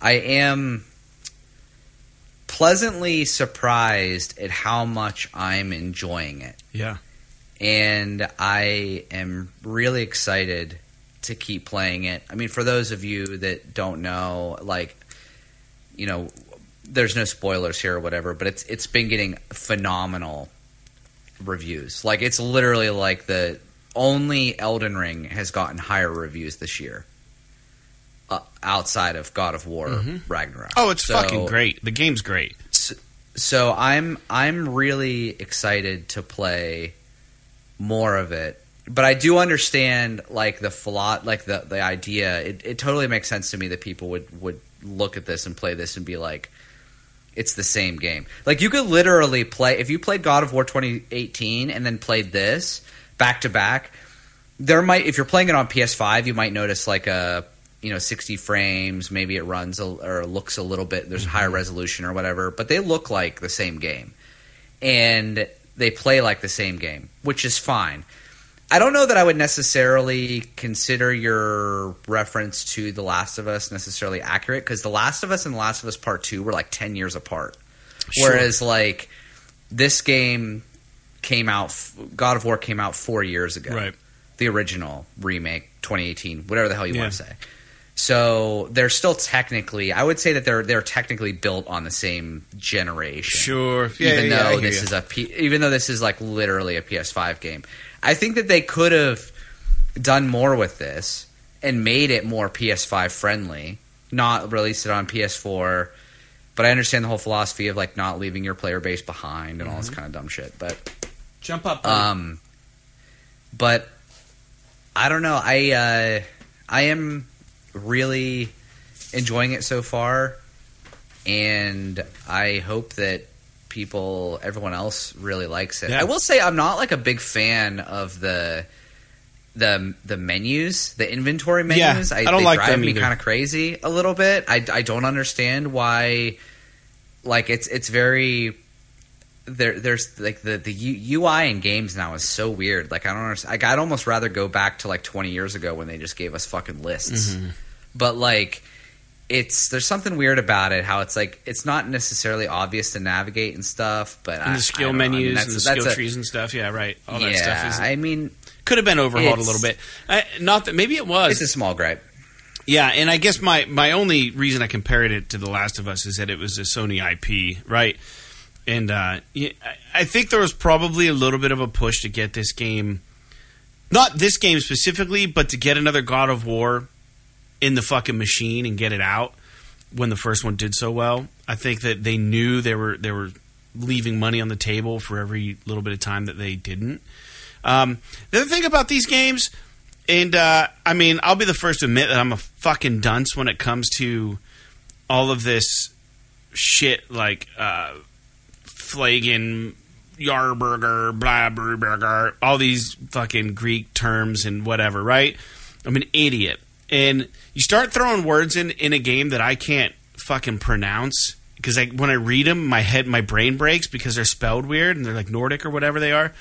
I am pleasantly surprised at how much I'm enjoying it Yeah. and I am really excited to keep playing it. I mean, for those of you that don't know, like, you know, there's no spoilers here or whatever, but it's it's been getting phenomenal reviews. Like, it's literally like the only Elden Ring has gotten higher reviews this year. Uh, outside of God of War Mhm. Ragnarok. Oh, it's So- fucking great. The game's great. so I'm I'm really excited to play more of it. But I do understand like the philo- like the the idea. It, it totally makes sense to me that people would would look at this and play this and be like, it's the same game. Like you could literally play if you played God of War 2018 and then played this back to back. There might if you're playing it on PS5, you might notice like a you know 60 frames. Maybe it runs a, or looks a little bit. There's higher mm-hmm. resolution or whatever, but they look like the same game, and they play like the same game, which is fine. I don't know that I would necessarily consider your reference to The Last of Us necessarily accurate because The Last of Us and The Last of Us Part 2 were like 10 years apart. Sure. Whereas, like, this game came out, God of War came out four years ago. Right. The original remake, 2018, whatever the hell you Yeah. want to say. So they're still technically, I would say that they're they're technically built on the same generation Sure. Yeah, even yeah, though this you. is a P, even though this is like literally a PS5 game. I think that they could have done more with this and made it more PS5 friendly, not release it on PS4. But I understand the whole philosophy of like not leaving your player base behind and all Mm-hmm. this kind of dumb shit. But Jump up. um, but I don't know. I uh, I am really enjoying it so far, and I hope that people, everyone else, really likes it. Yeah. I will say I'm not like a big fan of the the the menus, the inventory Yeah, menus. I don't they like drive them me kind of crazy a little bit. I I don't understand why. Like it's it's very there there's like the the UI in games now is so weird. Like I don't understand. Like I'd almost rather go back to like 20 years ago when they just gave us fucking lists. Mm-hmm. But like it's there's something weird about it. How it's like it's not necessarily obvious to navigate and stuff. But and I the skill know. I mean, menus and the skill a- trees and stuff. Yeah, right. All that yeah, stuff is I mean could have been overhauled a little bit. I, not that maybe it was. it's a small gripe. Yeah, and I guess my my only reason I compared it to The Last of Us is that it was a Sony IP, right? And uh, I think there was probably a little bit of a push to get this game, not this game specifically, but to get another God of War in the fucking machine and get it out when the first one did so well. I think that they knew they were they were leaving money on the table for every little bit of time that they didn't. Um, the other thing about these games, and uh, I mean, I'll be the first to admit that I'm a fucking dunce when it comes to all of this shit like uh, Flagon, Yarburger, blah, all these fucking Greek terms and whatever, right? I'm an idiot. And you start throwing words in in a game that I can't fucking pronounce because I, when I read them, my head, my brain breaks because they're spelled weird and they're like Nordic or whatever they are.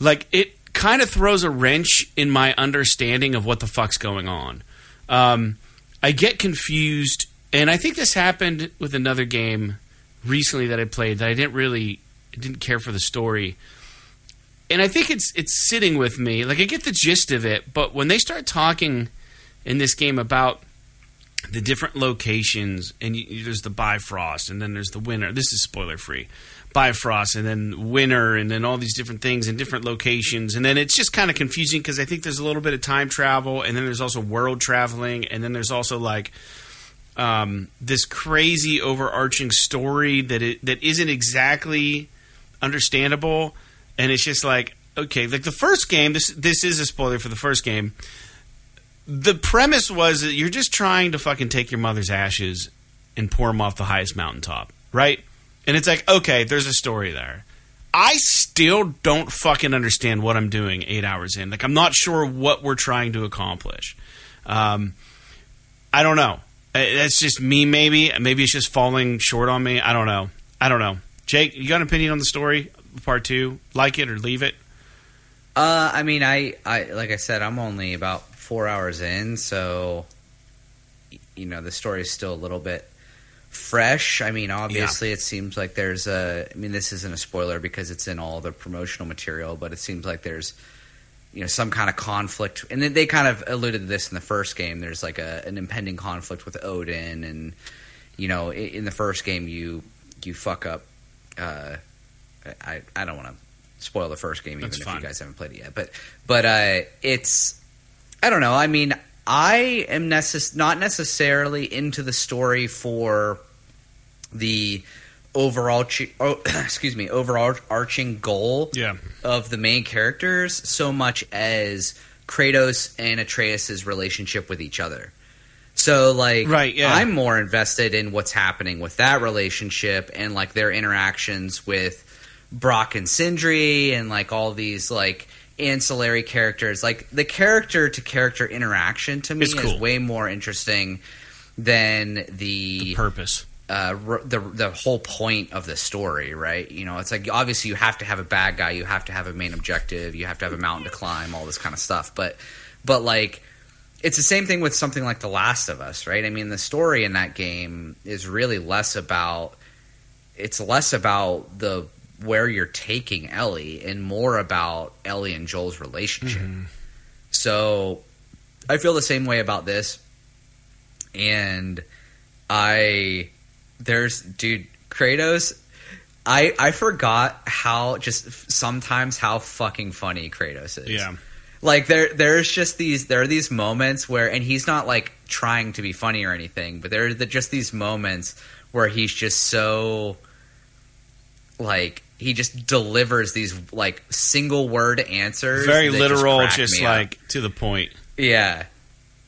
Like it kind of throws a wrench in my understanding of what the fuck's going on. Um, I get confused, and I think this happened with another game recently that I played that I didn't really didn't care for the story. And I think it's it's sitting with me. Like I get the gist of it, but when they start talking in this game about the different locations, and you, there's the Bifrost, and then there's the Winter. This is spoiler free. Bifrost, and then Winter, and then all these different things in different locations, and then it's just kind of confusing because I think there's a little bit of time travel, and then there's also world traveling, and then there's also like um, this crazy overarching story that it, that isn't exactly understandable, and it's just like okay, like the first game. This this is a spoiler for the first game. The premise was that you're just trying to fucking take your mother's ashes and pour them off the highest mountaintop, right? And it's like okay, there's a story there. I still don't fucking understand what I'm doing eight hours in. Like I'm not sure what we're trying to accomplish. Um, I don't know. Uh, That's just me. Maybe maybe it's just falling short on me. I don't know. I don't know. Jake, you got an opinion on the story part two? Like it or leave it? Uh, I mean, I, I like I said, I'm only about four hours in, so you know the story is still a little bit fresh. I mean, obviously, it seems like there's a. I mean, this isn't a spoiler because it's in all the promotional material, but it seems like there's you know some kind of conflict, and they- they kind of alluded to this in the first game. There's like a an impending conflict with Odin, and you know, in the first game, you you fuck up. Uh, I I don't want to spoil the first game, even That's if you guys haven't played it yet. But but uh, it's I don't know. I mean, I am necess- not necessarily into the story for the overall chi- oh, excuse me overall arching goal Yeah. of the main characters so much as Kratos and Atreus' relationship with each other. So like Right, yeah. I'm more invested in what's happening with that relationship and like their interactions with Brok and Sindri and like all these like ancillary characters. Like the character to character interaction to me It's cool. is way more interesting than the Purpose. uh, r- the the whole point of the story, right? You know, it's like obviously you have to have a bad guy, you have to have a main objective, you have to have a mountain to climb, all this kind of stuff. But but like it's the same thing with something like The Last of Us, right? I mean, the story in that game is really less about it's less about the where you're taking Ellie and more about Ellie and Joel's relationship. Mm-hmm. So I feel the same way about this. And I there's dude Kratos I I forgot how just sometimes how fucking funny Kratos is. Yeah. Like there there's just these there are these moments where and he's not like trying to be funny or anything, but there are the, just these moments where he's just so like he just delivers these like single word answers Very just literal, crack just me up. like to the point. Yeah.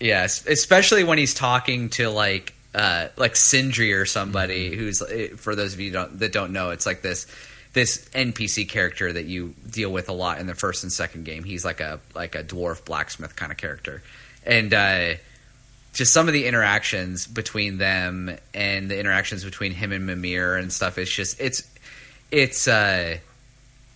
Yes, especially when he's talking to like uh like Sindri or somebody who's eh, for those of you don't, that don't know, it's like this this NPC character that you deal with a lot in the first and second game. He's like a like a dwarf blacksmith kind of character. And uh just some of the interactions between them and the interactions between him and Mimir and stuff it's just it's it's uh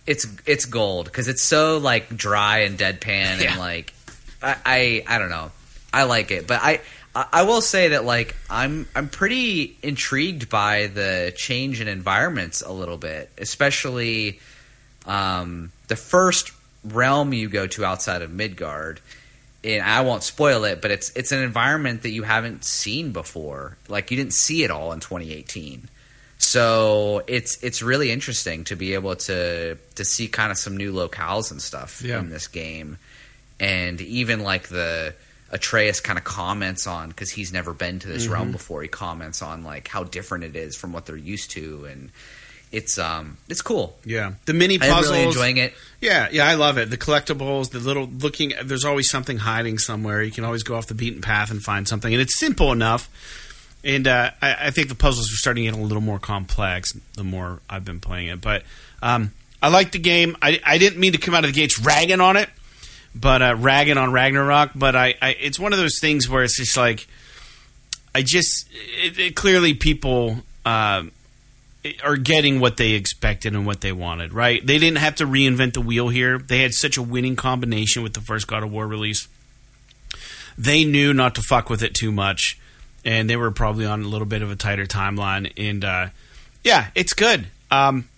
it's it's gold because it's so like dry and deadpan Yeah. and like I, I I don't know. I like it but I I will say that like I'm I'm pretty intrigued by the change in environments a little bit especially um, the first realm you go to outside of Midgard and I won't spoil it but it's it's an environment that you haven't seen before. Like you didn't see it all in 2018 so it's it's really interesting to be able to to see kind of some new locales and stuff Yeah. in this game, and even like the Atreus kind of comments on because he's never been to this realm before. He comments on like how different it is from what they're used to, and it's um it's cool. Yeah. The mini puzzles. I'm really enjoying it. Yeah, yeah, I love it. The collectibles, the little looking. There's always something hiding somewhere. You can always go off the beaten path and find something, and it's simple enough. And uh, I, I think the puzzles are starting to get a little more complex the more I've been playing it. But um, I like the game. I, I didn't mean to come out of the gates ragging on it, but uh, ragging on Ragnarok. But I, I, it's one of those things where it's just like I just it, it, clearly people. Uh, are getting what they expected and what they wanted, right? They didn't have to reinvent the wheel here. They had such a winning combination with the first God of War release. They knew not to fuck with it too much, and they were probably on a little bit of a tighter timeline. And uh, yeah, it's good. Um,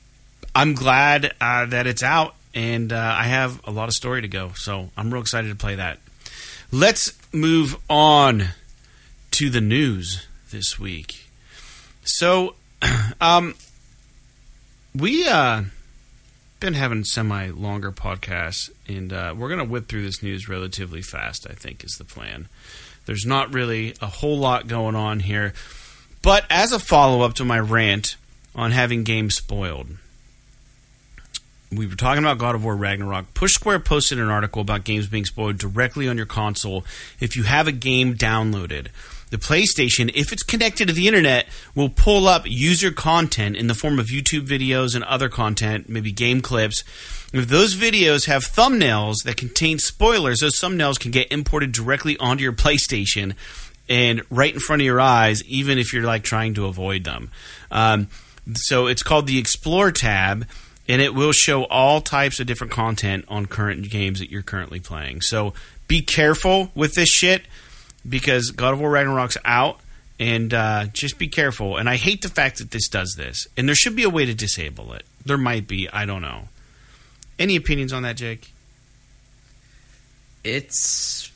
I'm glad uh, that it's out, and uh, I have a lot of story to go. So I'm real excited to play that. Let's move on to the news this week. So, um, we uh been having semi longer podcasts, and uh, we're gonna whip through this news relatively fast. I think is the plan. There's not really a whole lot going on here, but as a follow up to my rant on having games spoiled. We were talking about God of War Ragnarok. Push Square posted an article about games being spoiled directly on your console if you have a game downloaded. The PlayStation, if it's connected to the internet, will pull up user content in the form of YouTube videos and other content, maybe game clips. If those videos have thumbnails that contain spoilers, those thumbnails can get imported directly onto your PlayStation and right in front of your eyes, even if you're like trying to avoid them. Um, so it's called the Explore tab, and it will show all types of different content on current games that you're currently playing. So be careful with this shit because God of War Ragnarok's out, and uh, just be careful. And I hate the fact that this does this, and there should be a way to disable it. There might be. I don't know. Any opinions on that, Jake? It's,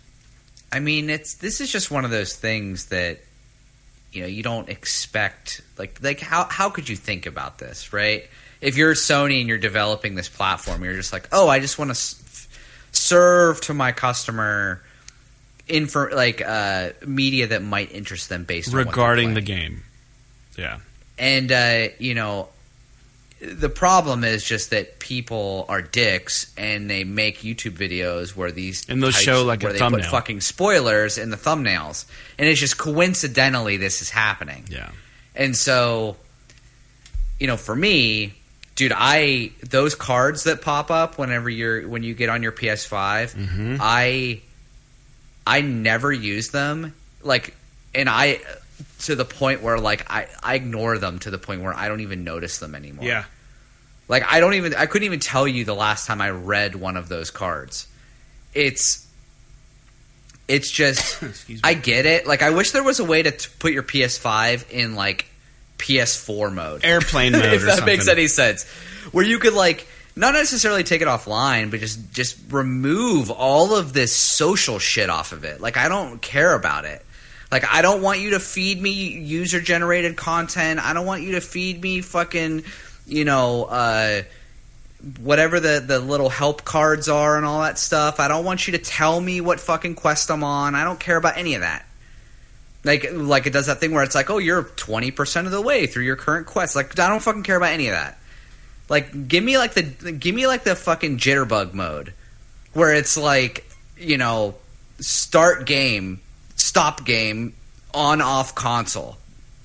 I mean, it's this is just one of those things that you know you don't expect. Like, like how how could you think about this, right? If you're Sony and you're developing this platform, you're just like, oh, I just want to serve to my customer info like uh, media that might interest them based Regarding the game. Yeah. and uh, you know the problem is just that people are dicks and they make YouTube videos where these And they'll types- show, like, a where they thumbnail. put fucking spoilers in the thumbnails, and it's just coincidentally this is happening. Yeah. And so, you know, for me, dude, I those cards that pop up whenever you're when you get on your PS5, Mm-hmm. I I never use them. Like, and I to the point where like I I ignore them to the point where I don't even notice them anymore. Yeah. Like I don't even I couldn't even tell you the last time I read one of those cards. It's it's just Excuse me. I get it. Like I wish there was a way to t- put your PS5 in like PS4 mode. Airplane mode if that makes any sense. Where you could like not necessarily take it offline, but just just remove all of this social shit off of it. Like I don't care about it. Like I don't want you to feed me user generated content. I don't want you to feed me fucking, you know, uh whatever the the little help cards are and all that stuff. I don't want you to tell me what fucking quest I'm on. I don't care about any of that. Like like it does that thing where it's like, "Oh, you're 20% of the way through your current quest." Like I don't fucking care about any of that. Like give me like the give me like the fucking jitterbug mode where it's like, you know, start game, stop game, on off console,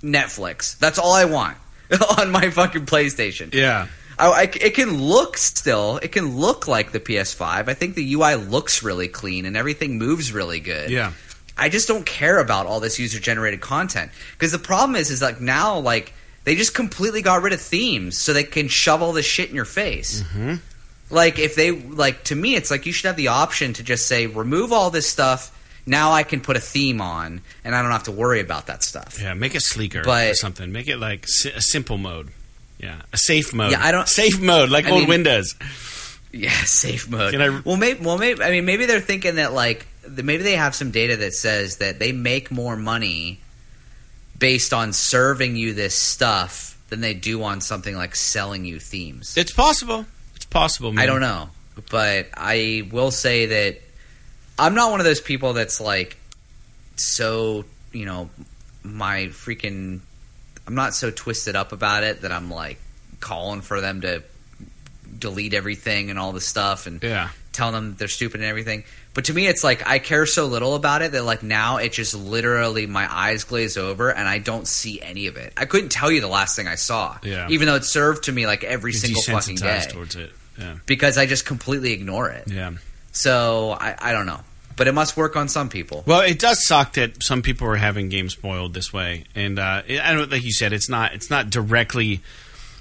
Netflix. That's all I want on my fucking PlayStation. Yeah. I, I- it can look still. It can look like the PS5. I think the UI looks really clean and everything moves really good. Yeah. I just don't care about all this user generated content because the problem is, is like now, like they just completely got rid of themes so they can shove all this shit in your face. Mm-hmm. Like if they like to me, it's like you should have the option to just say remove all this stuff. Now I can put a theme on, and I don't have to worry about that stuff. Yeah, make it sleeker But- or something. Make it like a simple mode. Yeah, a safe mode. Yeah, I don't- safe mode like I old mean- Windows. Yeah, safe mode. Can I- well, maybe, well, maybe. I mean, maybe they're thinking that like maybe they have some data that says that they make more money based on serving you this stuff than they do on something like selling you themes. It's possible. It's possible. Man. I don't know, but I will say that I'm not one of those people that's like so you know my freaking. I'm not so twisted up about it that I'm like calling for them to delete everything and all this stuff and Yeah. Telling them they're stupid and everything. But to me, it's like I care so little about it that like now it just literally my eyes glaze over and I don't see any of it. I couldn't tell you the last thing I saw, Yeah. even though it served to me like every You're single fucking day towards it. Yeah. because I just completely ignore it. Yeah. So I, I don't know, but it must work on some people. Well, it does suck that some people are having games spoiled this way, and uh, I don't like you said it's not it's not directly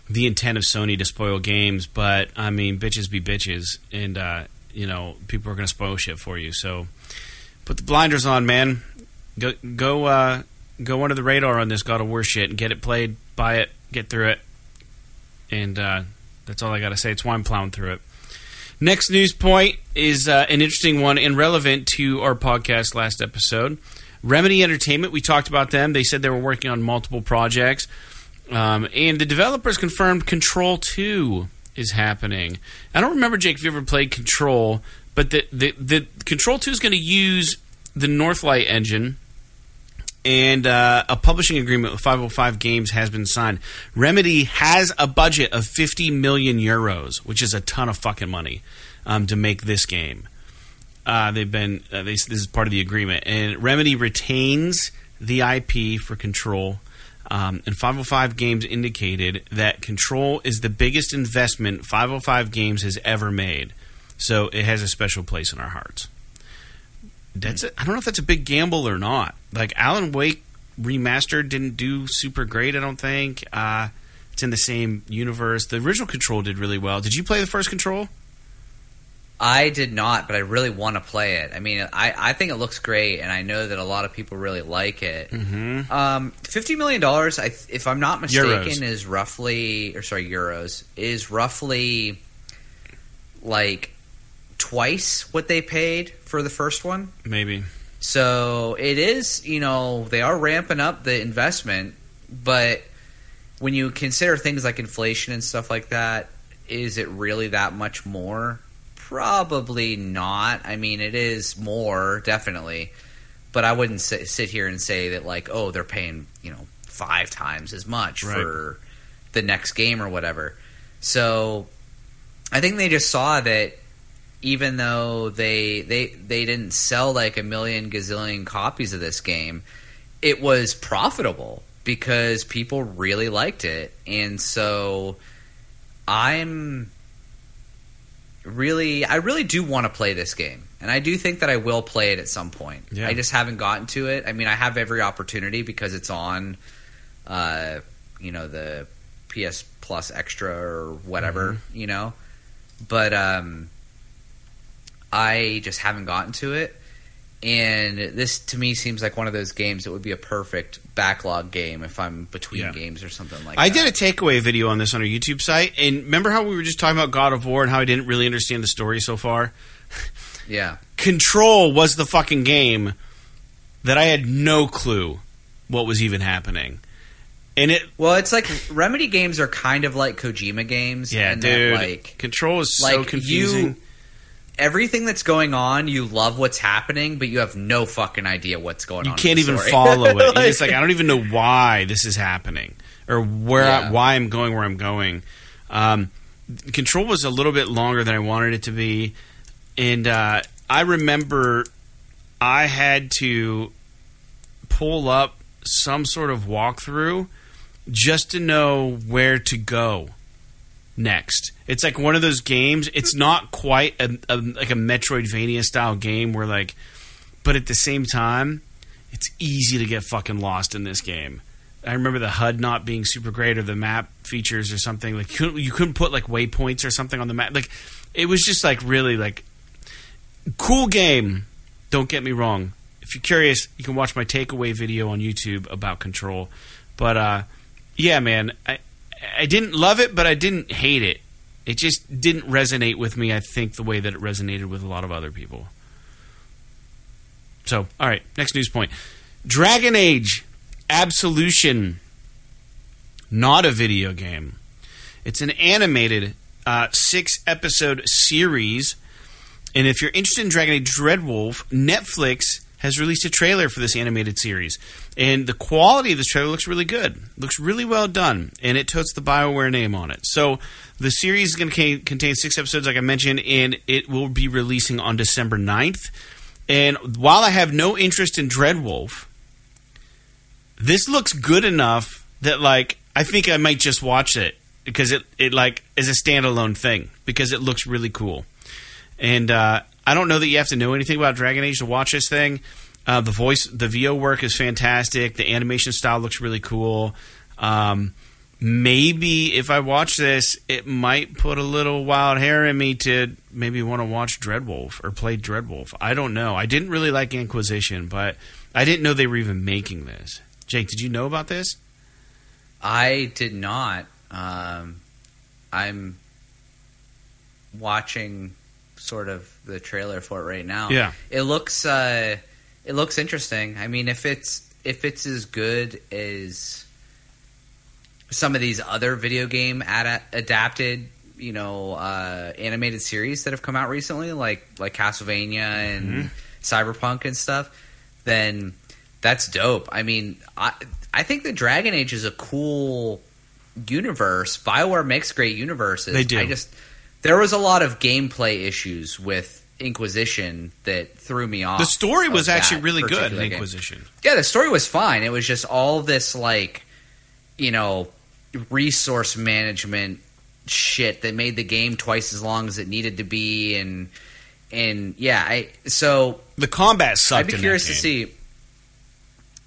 the intent of Sony to spoil games, but I mean bitches be bitches, and uh, you know people are going to spoil shit for you. So put the blinders on, man. Go go uh, go under the radar on this God of War shit and get it played, buy it, get through it, and uh, that's all I got to say. It's why I'm plowing through it. Next news point is uh, an interesting one and relevant to our podcast last episode. Remedy Entertainment, we talked about them. They said they were working on multiple projects. Um, and the developers confirmed Control 2 is happening. I don't remember, Jake, if you ever played Control, but the, the, the Control 2 is going to use the Northlight engine and uh, a publishing agreement with 505 Games has been signed. Remedy has a budget of 50 million euros, which is a ton of fucking money, um, to make this game. Uh, they've been uh, they, this is part of the agreement, and Remedy retains the IP for Control. Um, and 505 Games indicated that Control is the biggest investment 505 Games has ever made. So it has a special place in our hearts. That's a, I don't know if that's a big gamble or not. Like Alan Wake remastered didn't do super great. I don't think. Uh, it's in the same universe. The original Control did really well. Did you play the first Control? I did not, but I really want to play it. I mean, I, I think it looks great, and I know that a lot of people really like it. Mm-hmm. Um, Fifty million dollars, if I'm not mistaken, Euros. is roughly, or sorry, euros is roughly like twice what they paid for the first one. Maybe. So it is, you know, they are ramping up the investment, but when you consider things like inflation and stuff like that, is it really that much more? Probably not. I mean, it is more, definitely. But I wouldn't sit, sit here and say that, like, oh, they're paying, you know, five times as much Right. for the next game or whatever. So I think they just saw that even though they they they didn't sell like a million gazillion copies of this game, it was profitable because people really liked it, and so I'm really I really do want to play this game. And I do think that I will play it at some point. Yeah. I just haven't gotten to it. I mean, I have every opportunity because it's on, uh, you know, the PS Plus Extra or whatever, you know. But um, I just haven't gotten to it. And this to me seems like one of those games that would be a perfect backlog game if I'm between Yeah. games or something like I that. I did a takeaway video on this on our YouTube site, and remember how we were just talking about God of War and how I didn't really understand the story so far? Yeah. Control was the fucking game that I had no clue what was even happening. And it, Well, it's like Remedy games are kind of like Kojima games. yeah, dude, like Control is so like, confusing. you- everything that's going on, you love what's happening, but you have no fucking idea what's going you on. in can't even story. follow it. Like- just like, I don't even know why this is happening or where I, why I'm going where I'm going. Um, Control was a little bit longer than I wanted it to be, and uh, I remember I had to pull up some sort of walkthrough just to know where to go next. It's like one of those games. It's not quite a, a like a Metroidvania style game where like, but at the same time, it's easy to get fucking lost in this game. I remember the HUD not being super great or the map features or something like you couldn't, you couldn't put like waypoints or something on the map. Like it was just like really like cool game. Don't get me wrong. If you're curious, you can watch my takeaway video on YouTube about Control. But uh, yeah, man, I I didn't love it, but I didn't hate it. It just didn't resonate with me. I think the way that it resonated with a lot of other people. So, all right, next news point: Dragon Age Absolution, not a video game. It's an animated uh, six episode series. And if you're interested in Dragon Age Dreadwolf, Netflix has released a trailer for this animated series. And the quality of this trailer looks really good. Looks really well done. And it totes the BioWare name on it. So the series is going to contain six episodes, like I mentioned, and it will be releasing on December 9th. And while I have no interest in Dreadwolf, this looks good enough that, like, I think I might just watch it because it, it like, is a standalone thing because it looks really cool. And uh, I don't know that you have to know anything about Dragon Age to watch this thing. Uh, the voice, the VO work is fantastic. The animation style looks really cool. Um, maybe if I watch this, it might put a little wild hair in me to maybe want to watch Dreadwolf or play Dreadwolf. I don't know. I didn't really like Inquisition, but I didn't know they were even making this. Jake, did you know about this? I did not. Um, I'm watching sort of the trailer for it right now. Yeah. it looks uh, it looks interesting. I mean, if it's if it's as good as some of these other video game ad- adapted, you know, uh, animated series that have come out recently, like like Castlevania and Cyberpunk and stuff, then that's dope. I mean, I I think the Dragon Age is a cool universe. Bioware makes great universes. They do. I just there was a lot of gameplay issues with Inquisition that threw me off. The story was actually really good in particular game. Inquisition. Yeah, the story was fine. It was just all this like, you know, resource management shit that made the game twice as long as it needed to be, and and yeah, I so The combat sucked. I'd be curious to see.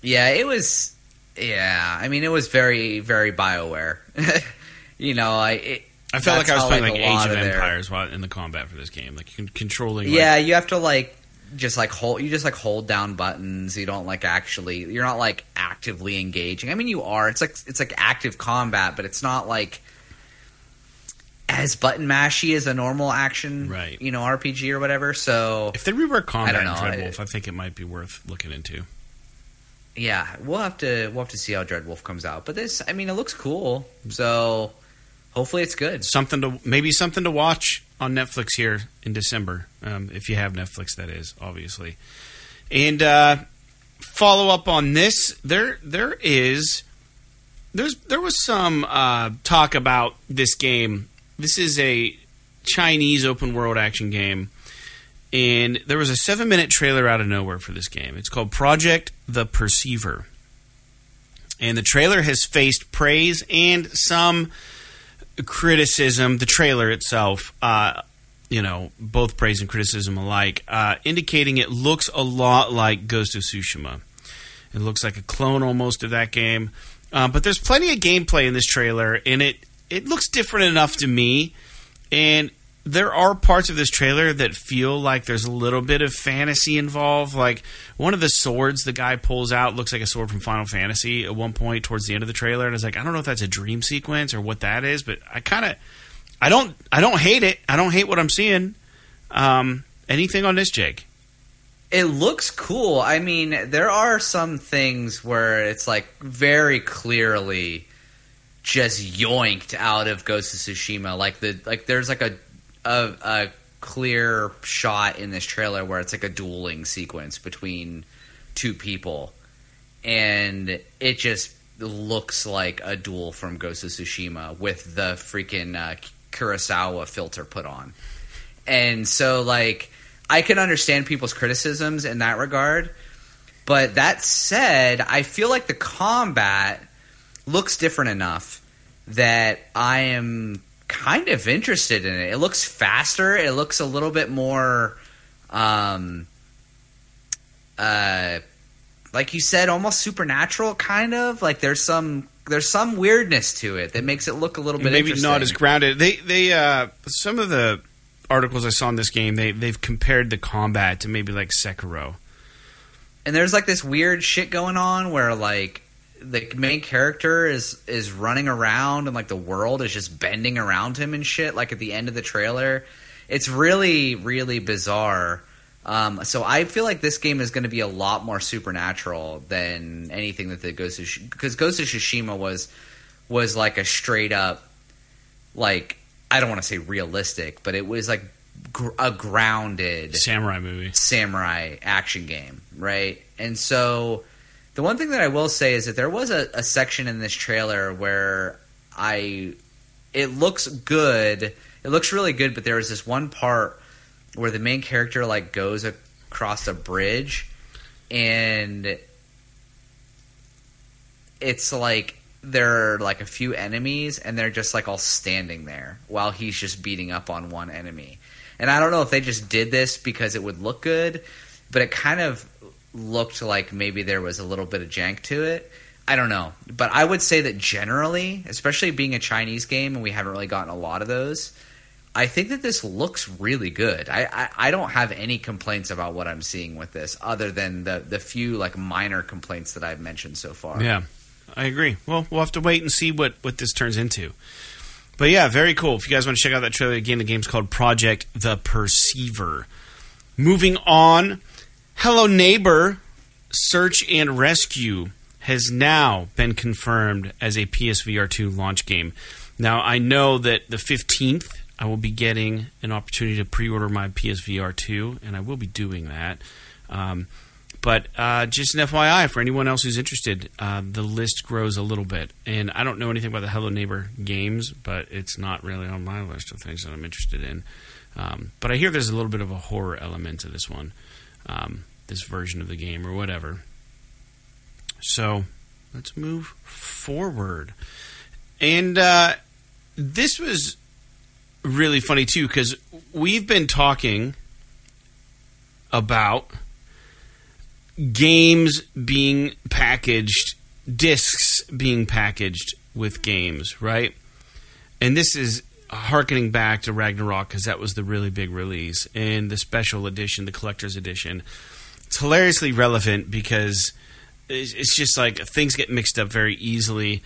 Yeah, it was. Yeah, I mean, it was very, very Bioware. you know, I. It, I felt like I was playing like, lot Age of their- Empires while in the combat for this game, like controlling. like- Yeah, you have to like just like hold. You just like hold down buttons. You don't like actually. You're not like actively engaging. I mean, you are. It's like it's like active combat, but it's not like as button mashy as a normal action, Right. You know, RPG or whatever. So if they rework combat I in don't Dread I- Wolf, I think it might be worth looking into. yeah, we'll have to we'll have to see how Dreadwolf comes out. But this, I mean, it looks cool. Mm. So hopefully it's good. Something to maybe something to watch on Netflix here in December, um, if you have Netflix, that is obviously. And uh, follow up on this, there there is there's there was some uh, talk about this game. This is a Chinese open world action game, and there was a seven minute trailer out of nowhere for this game. It's called Project the Perceiver, and the trailer has faced praise and some criticism. The trailer itself, uh, you know, both praise and criticism alike, uh, indicating it looks a lot like Ghost of Tsushima. It looks like a clone almost of that game. Uh, but there's plenty of gameplay in this trailer, and it it looks different enough to me. And there are parts of this trailer that feel like there's a little bit of fantasy involved. Like one of the swords the guy pulls out looks like a sword from Final Fantasy at one point towards the end of the trailer, and I was like, I don't know if that's a dream sequence or what that is, but I kind of, I don't, I don't hate it. I don't hate what I'm seeing. Um, anything on this, Jake? It looks cool. I mean, there are some things where it's like very clearly just yoinked out of Ghost of Tsushima. Like the like, there's like a a, a clear shot in this trailer where it's like a dueling sequence between two people, and it just looks like a duel from Ghost of Tsushima with the freaking uh, Kurosawa filter put on. And so, like, I can understand people's criticisms in that regard. But that said, I feel like the combat looks different enough that I am kind of interested in it. It looks faster. It looks a little bit more, um, uh, like you said, almost supernatural. Kind of like there's some there's some weirdness to it that makes it look a little bit maybe not as grounded. They they uh, some of the articles I saw in this game they they've compared the combat to maybe like Sekiro. and there's like this weird shit going on where like the main character is is running around and like the world is just bending around him and shit like at the end of the trailer it's really really bizarre um, so I feel like this game is going to be a lot more supernatural than anything that the Ghost of because Ghost of Tsushima was was like a straight up like I don't want to say realistic but it was like gr- a grounded Samurai movie. samurai action game, right? And so the one thing that I will say is that there was a, a section in this trailer where I it looks good. It looks really good, but there was this one part where the main character like goes across a bridge and it's like there are like a few enemies and they're just like all standing there while he's just beating up on one enemy. And I don't know if they just did this because it would look good, but it kind of looked like maybe there was a little bit of jank to it. I don't know. But I would say that generally, especially being a Chinese game and we haven't really gotten a lot of those, I think that this looks really good. I, I, I don't have any complaints about what I'm seeing with this other than the, the few like minor complaints that I've mentioned so far. Yeah, I agree. Well, we'll have to wait and see what, what this turns into. But yeah, very cool. If you guys want to check out that trailer again, the game's called Project the Perceiver. Moving on, Hello Neighbor Search and Rescue has now been confirmed as a PSVR 2 launch game. Now, I know that the 15th I will be getting an opportunity to pre order my PSVR 2, and I will be doing that. Um, But uh, just an FYI for anyone else who's interested, uh, the list grows a little bit. And I don't know anything about the Hello Neighbor games, but it's not really on my list of things that I'm interested in. Um, but I hear there's a little bit of a horror element to this one, um, this version of the game or whatever. So let's move forward. And uh, this was really funny too because we've been talking about games being packaged, discs being packaged with games, right? And this is harkening back to Ragnarok because that was the really big release and the special edition, the collector's edition. It's hilariously relevant because it's just like things get mixed up very easily.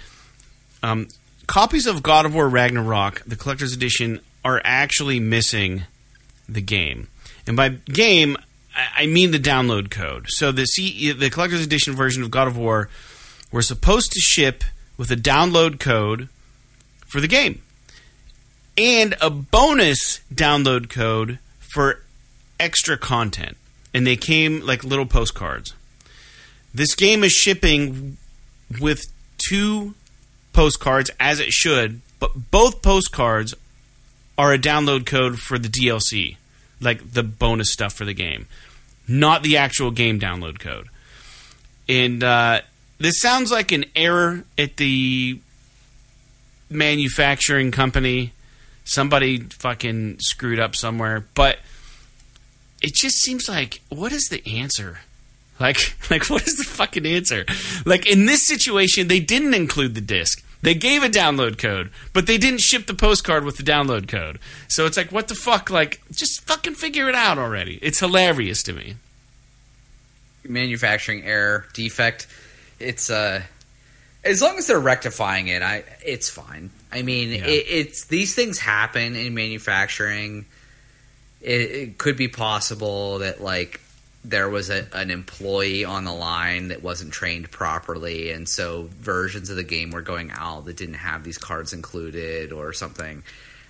Um, copies of God of War Ragnarok, the collector's edition, are actually missing the game. And by game, I mean the download code. So the C, the collector's edition version of God of War were supposed to ship with a download code for the game and a bonus download code for extra content. And they came like little postcards. This game is shipping with two postcards as it should, but both postcards are a download code for the DLC, like the bonus stuff for the game, not the actual game download code. And uh, this sounds like an error at the manufacturing company. Somebody fucking screwed up somewhere, but it just seems like what is the answer? Like, like what is the fucking answer? Like in this situation, they didn't include the disc. They gave a download code, but they didn't ship the postcard with the download code. So it's like, what the fuck? Like, just fucking figure it out already. It's hilarious to me. Manufacturing error, defect. It's uh, as long as they're rectifying it, I it's fine. I mean, Yeah. it, it's these things happen in manufacturing. It, it could be possible that like there was a, an employee on the line that wasn't trained properly, and so versions of the game were going out that didn't have these cards included or something.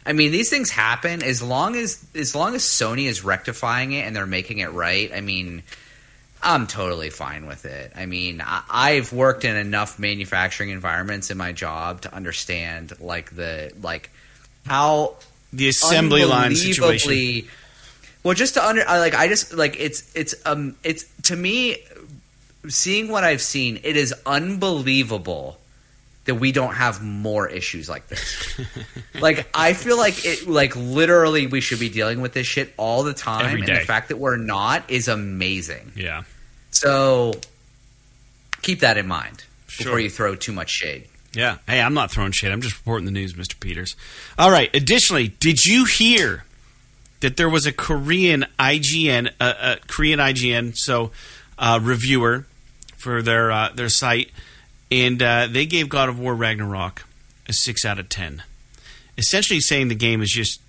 I mean, these things happen as long as as long as Sony is rectifying it and they're making it right. I mean, I'm totally fine with it. I mean, I, I've worked in enough manufacturing environments in my job to understand like the like how The assembly line situation. Well, just to under like I just like it's it's um it's to me seeing what I've seen, it is unbelievable that we don't have more issues like this. like I feel like it like literally we should be dealing with this shit all the time and the fact that we're not is amazing. Yeah. So keep that in mind Sure. before you throw too much shade. Yeah. Hey, I'm not throwing shade. I'm just reporting the news, Mr. Peters. All right. Additionally, did you hear that there was a Korean IGN, uh, uh, Korean IGN, so uh, reviewer for their uh, their site, and uh, they gave God of War Ragnarok a six out of ten, essentially saying the game is just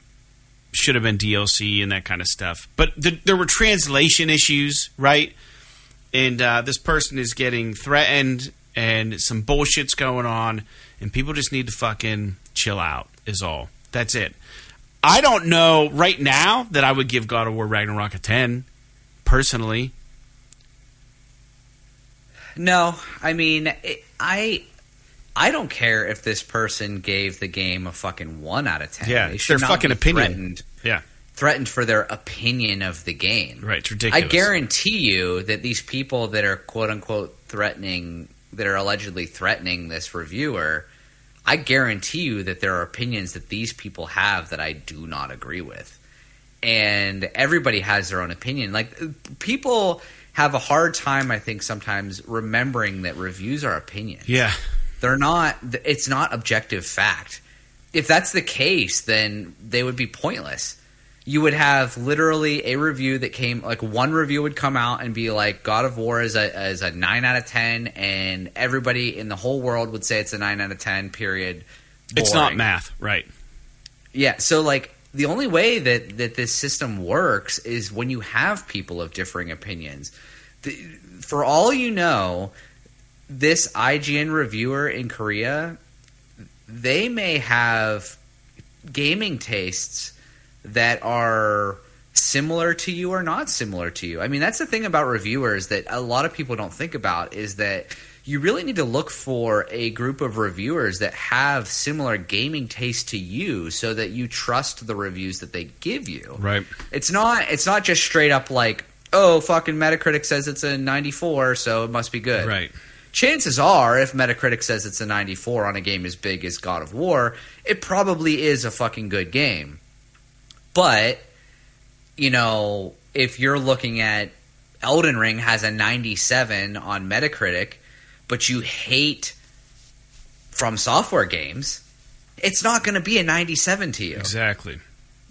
should have been DLC and that kind of stuff. But th- there were translation issues, right? And uh, this person is getting threatened, and some bullshit's going on, and people just need to fucking chill out. Is all. That's it. I don't know right now that I would give God of War Ragnarok a ten, personally. No, I mean, it, I I don't care if this person gave the game a fucking one out of ten. Yeah, They it's should their fucking opinion. Threatened, threatened for their opinion of the game. right. It's I guarantee you that these people that are quote unquote threatening, that are allegedly threatening this reviewer, I guarantee you that there are opinions that these people have that I do not agree with. And everybody has their own opinion. Like, people have a hard time, I think, sometimes remembering that reviews are opinions Yeah, they're not it's not objective fact if that's the case then they would be pointless you would have literally a review that came like one review would come out and be like god of war is a, is a 9 out of 10 and everybody in the whole world would say it's a 9 out of 10 period it's not math, right? yeah, so like the only way that that this system works is when you have people of differing opinions. The, for all you know, this IGN reviewer in Korea, they may have gaming tastes that are similar to you or not similar to you. I mean, that's the thing about reviewers that a lot of people don't think about is that you really need to look for a group of reviewers that have similar gaming taste to you so that you trust the reviews that they give you. Right. It's not it's not just straight up like, "Oh, fucking Metacritic says it's a 94, so it must be good." Right. chances are, if Metacritic says it's a 94 on a game as big as God of War, it probably is a fucking good game. But, you know, if you're looking at Elden Ring has a 97 on Metacritic, but you hate FromSoftware games, it's not going to be a 97 to you Exactly.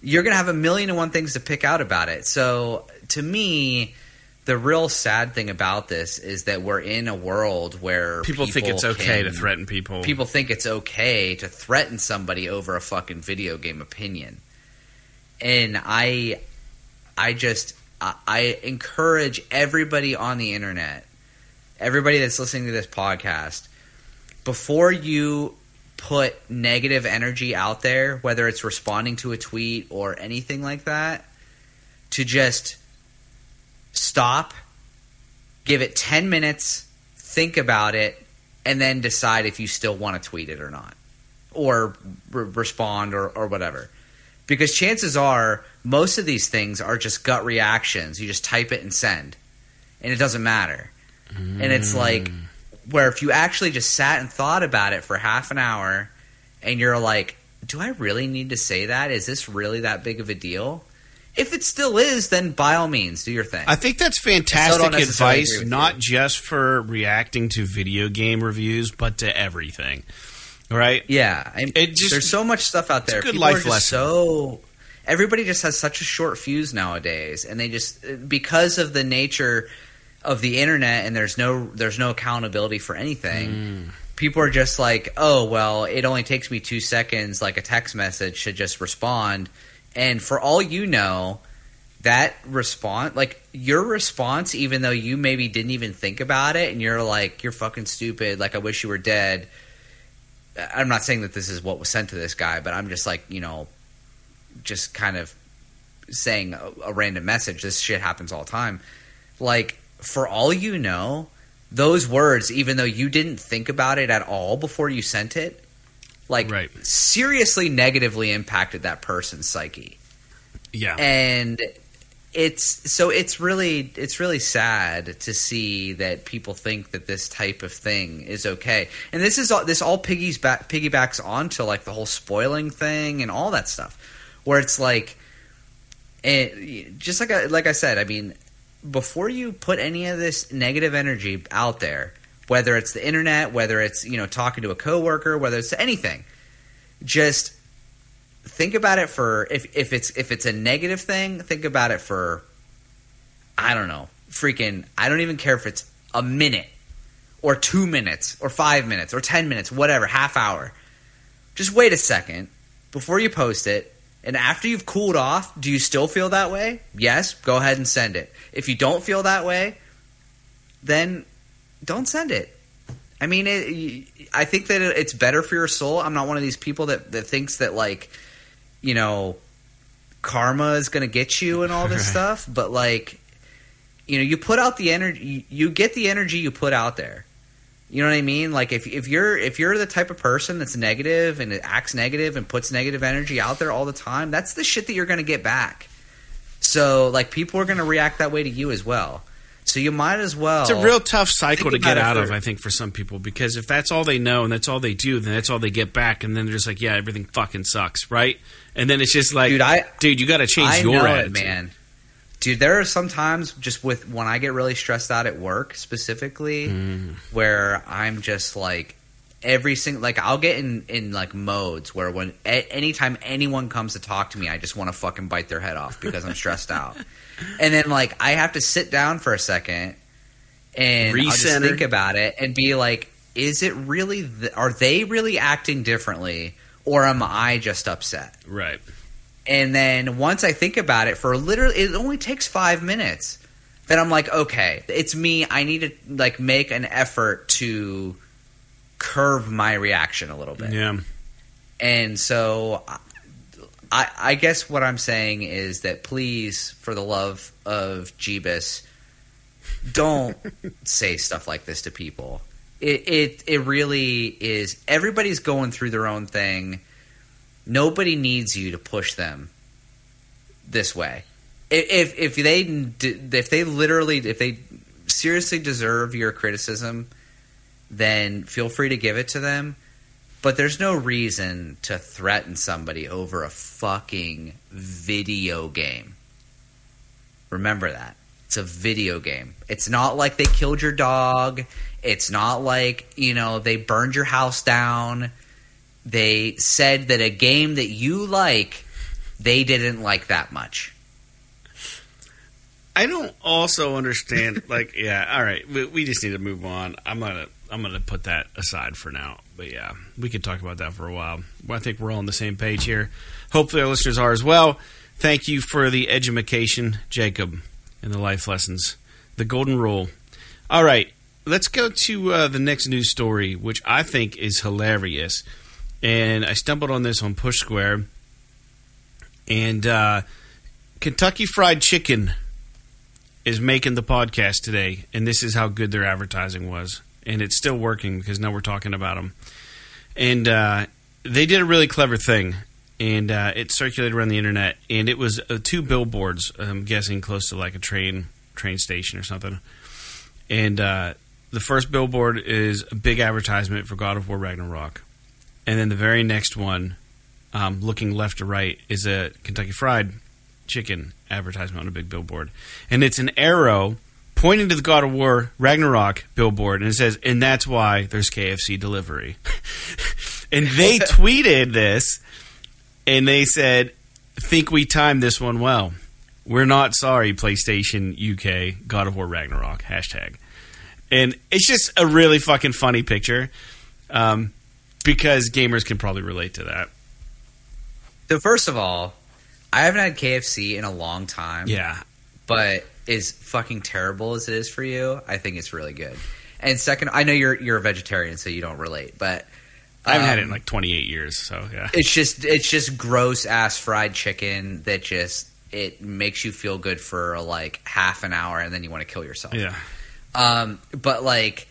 you're going to have a million and one things to pick out about it. So to me, the real sad thing about this is that we're in a world where People, think it's okay to threaten people. People think it's okay to threaten somebody over a fucking video game opinion, and I, I just I, I encourage everybody on the internet, everybody that's listening to this podcast, before you put negative energy out there, whether it's responding to a tweet or anything like that, to just stop, give it 10 minutes, think about it, and then decide if you still want to tweet it or not, or re- respond or, or whatever. Because chances are, most of these things are just gut reactions. You just type it and send, and it doesn't matter. And it's mm. like, where if you actually just sat and thought about it for half an hour and you're like, do I really need to say that? Is this really that big of a deal? If it still is, then by all means, do your thing. I think that's fantastic advice, not you. just for reacting to video game reviews, but to everything. Right? yeah, I, just- there's so much stuff out there. a good People life lesson. So everybody just has such a short fuse nowadays, and they just because of the nature of the internet, and there's no there's no accountability for anything. Mm. people are just like, oh, well, it only takes me two seconds, like a text message, to just respond. And for all you know, that response, like your response, even though you maybe didn't even think about it and you're like, you're fucking stupid, like, I wish you were dead. I'm not saying that this is what was sent to this guy, but I'm just like, you know, just kind of saying a, a random message. This shit happens all the time. Like, for all you know, those words, even though you didn't think about it at all before you sent it, like Right. seriously negatively impacted that person's psyche. Yeah. And it's so it's really it's really sad to see that people think that this type of thing is okay. And this is all this all piggies back, piggybacks onto like the whole spoiling thing and all that stuff where it's like it, just like I, like I said, I mean, before you put any of this negative energy out there, whether it's the internet, whether it's you know talking to a coworker, whether it's anything, just think about it for if if it's if it's a negative thing, think about it for I don't know, freaking I don't even care if it's a minute or 2 minutes or 5 minutes or 10 minutes, whatever, half hour. Just wait a second before you post it. And after you've cooled off, do you still feel that way? Yes, go ahead and send it. If you don't feel that way, then don't send it. I mean, it, I think that it's better for your soul. I'm not one of these people that, that thinks that like, you know, karma is going to get you and all this Right. stuff. But like, you know, you put out the energy, you get the energy you put out there. You know what I mean? Like if if you're if you're the type of person that's negative and it acts negative and puts negative energy out there all the time, that's the shit that you're going to get back. So like people are going to react that way to you as well. So you might as well. It's a real tough cycle to get out of, I think, for some people because if that's all they know and that's all they do, then that's all they get back, and then they're just like, "Yeah, everything fucking sucks," right? And then it's just like, Dude, I- dude, you got to change I your attitude, it, man. Dude, there are some times just with when I get really stressed out at work specifically, Mm. where I'm just like every single like I'll get in in like modes where when a, anytime anyone comes to talk to me, I just want to fucking bite their head off because I'm stressed out, and then like I have to sit down for a second and think about it and be like, is it really? Th- are they really acting differently, or am I just upset? right? And then once I think about it for literally, it only takes five minutes. Then I'm like, okay, it's me. I need to like make an effort to curve my reaction a little bit. Yeah, And so I- I, guess what I'm saying is that please, for the love of Jeebus, don't say stuff like this to people. It, it it really is. Everybody's going through their own thing. Nobody needs you to push them this way. If if they if they literally if they seriously deserve your criticism, then feel free to give it to them. But there's no reason to threaten somebody over a fucking video game. Remember that. It's a video game. It's not like they killed your dog. It's not like, you know, they burned your house down. They said that a game that you like, they didn't like that much. I don't also understand. like, yeah, all right, we, we just need to move on. I'm gonna I'm gonna put that aside for now. But yeah, we could talk about that for a while. Well, I think we're all on the same page here. Hopefully, our listeners are as well. Thank you for the education, Jacob, and the life lessons, the golden rule. All right, let's go to uh, the next news story, which I think is hilarious. And I stumbled on this on Push Square. And uh, Kentucky Fried Chicken is making the podcast today, and this is how good their advertising was, and it's still working because now we're talking about them. And uh, they did a really clever thing, and uh, it circulated around the internet, and it was uh, two billboards. I'm guessing close to like a train train station or something. And uh, the first billboard is a big advertisement for God of War Ragnarok, and then the very next one, um, looking left to right, is a Kentucky Fried Chicken advertisement on a big billboard, and it's an arrow pointing to the God of War Ragnarok billboard, and it says, "And that's why there's KFC delivery." and they tweeted this, and they said, "Think we timed this one well." We're not sorry, PlayStation UK God of War Ragnarok hashtag, and it's just a really fucking funny picture, um, because gamers can probably relate to that. So first of all, I haven't had KFC in a long time. Yeah, but as fucking terrible as it is for you, I think it's really good. And second, I know you're you're a vegetarian, so you don't relate, but I haven't um, had it in um, like 28 years, so yeah. It's just it's just gross ass fried chicken that just it makes you feel good for like half an hour, and then you want to kill yourself. Yeah. Um, but like,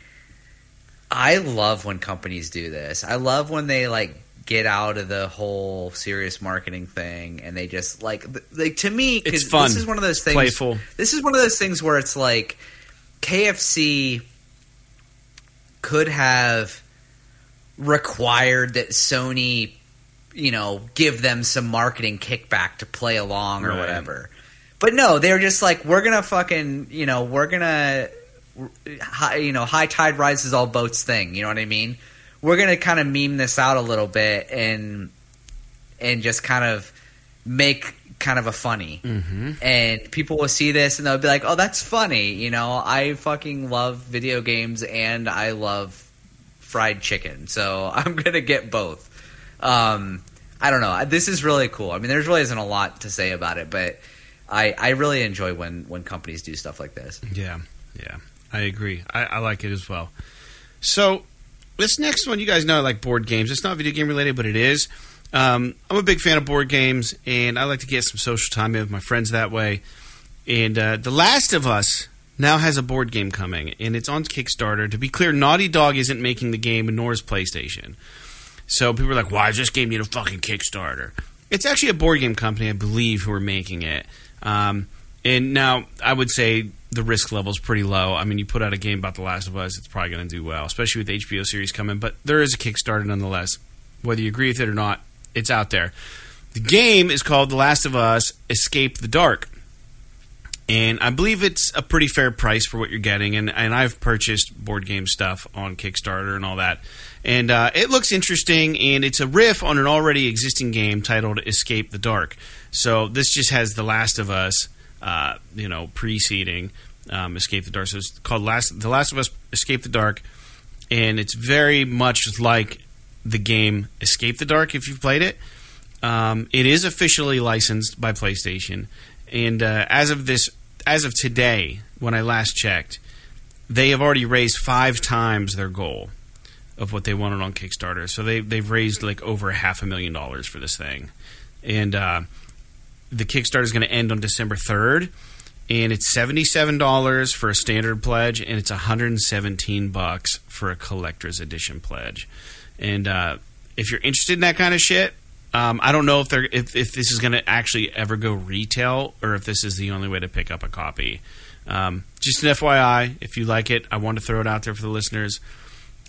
I love when companies do this. I love when they like get out of the whole serious marketing thing and they just like like to me it's fun this is one of those things playful. this is one of those things where it's like KFC could have required that Sony you know give them some marketing kickback to play along or right. whatever. But no they're just like we're gonna fucking you know we're gonna you know high tide rises all boats thing you know what I mean we're gonna kind of meme this out a little bit and and just kind of make kind of a funny. Mm-hmm. and people will see this and they'll be like oh that's funny you know? I fucking love video games and i love fried chicken so i'm gonna get both. Um, i don't know. This is really cool. I mean there's really isn't a lot to say about it but i i really enjoy when when companies do stuff like this. Yeah yeah. I agree. I, I like it as well. So this next one, you guys know I like board games. It's not video game related, but it is. Um, I'm a big fan of board games, and I like to get some social time in with my friends that way. And uh, The Last of Us now has a board game coming, and it's on Kickstarter. To be clear, Naughty Dog isn't making the game, nor is PlayStation. So people are like, why does this game need a fucking Kickstarter? It's actually a board game company, I believe, who are making it. Um, and now I would say the risk level is pretty low. I mean, you put out a game about The Last of Us, it's probably going to do well, especially with the HBO series coming. But there is a Kickstarter nonetheless. Whether you agree with it or not, it's out there. The game is called The Last of Us Escape the Dark. And I believe it's a pretty fair price for what you're getting. And, and I've purchased board game stuff on Kickstarter and all that. And uh, it looks interesting, and it's a riff on an already existing game titled Escape the Dark. So this just has The Last of Us uh, you know, preceding um, Escape the Dark. So it's called Last, The Last of Us Escape the Dark, and it's very much like the game Escape the Dark if you've played it. Um, it is officially licensed by PlayStation, and uh, as of this, as of today, when I last checked, they have already raised five times their goal of what they wanted on Kickstarter. So they they've raised like over half a million dollars for this thing. and uh, the Kickstarter is going to end on December third. And it's seventy seven dollars for a standard pledge, and it's one hundred and seventeen bucks for a collector's edition pledge. And uh, if you're interested in that kind of shit, um, I don't know if they're if, if this is going to actually ever go retail or if this is the only way to pick up a copy. Um, just an FYI, if you like it, I want to throw it out there for the listeners.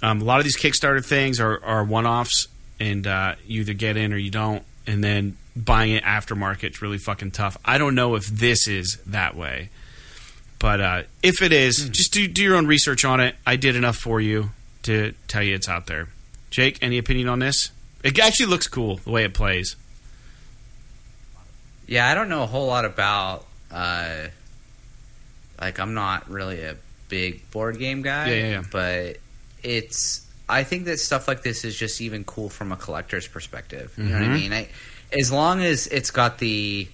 Um, a lot of these Kickstarter things are, are one offs, and uh, you either get in or you don't, and then buying it aftermarket is really fucking tough. I don't know if this is that way, but uh, if it is, just do do your own research on it. I did enough for you to tell you it's out there. Jake, any opinion on this? It actually looks cool the way it plays. Yeah, I don't know a whole lot about. Uh, like, I'm not really a big board game guy. Yeah, yeah, yeah. But it's. I think that stuff like this is just even cool from a collector's perspective. You know what I Mhm. mean? I, as long as it's got the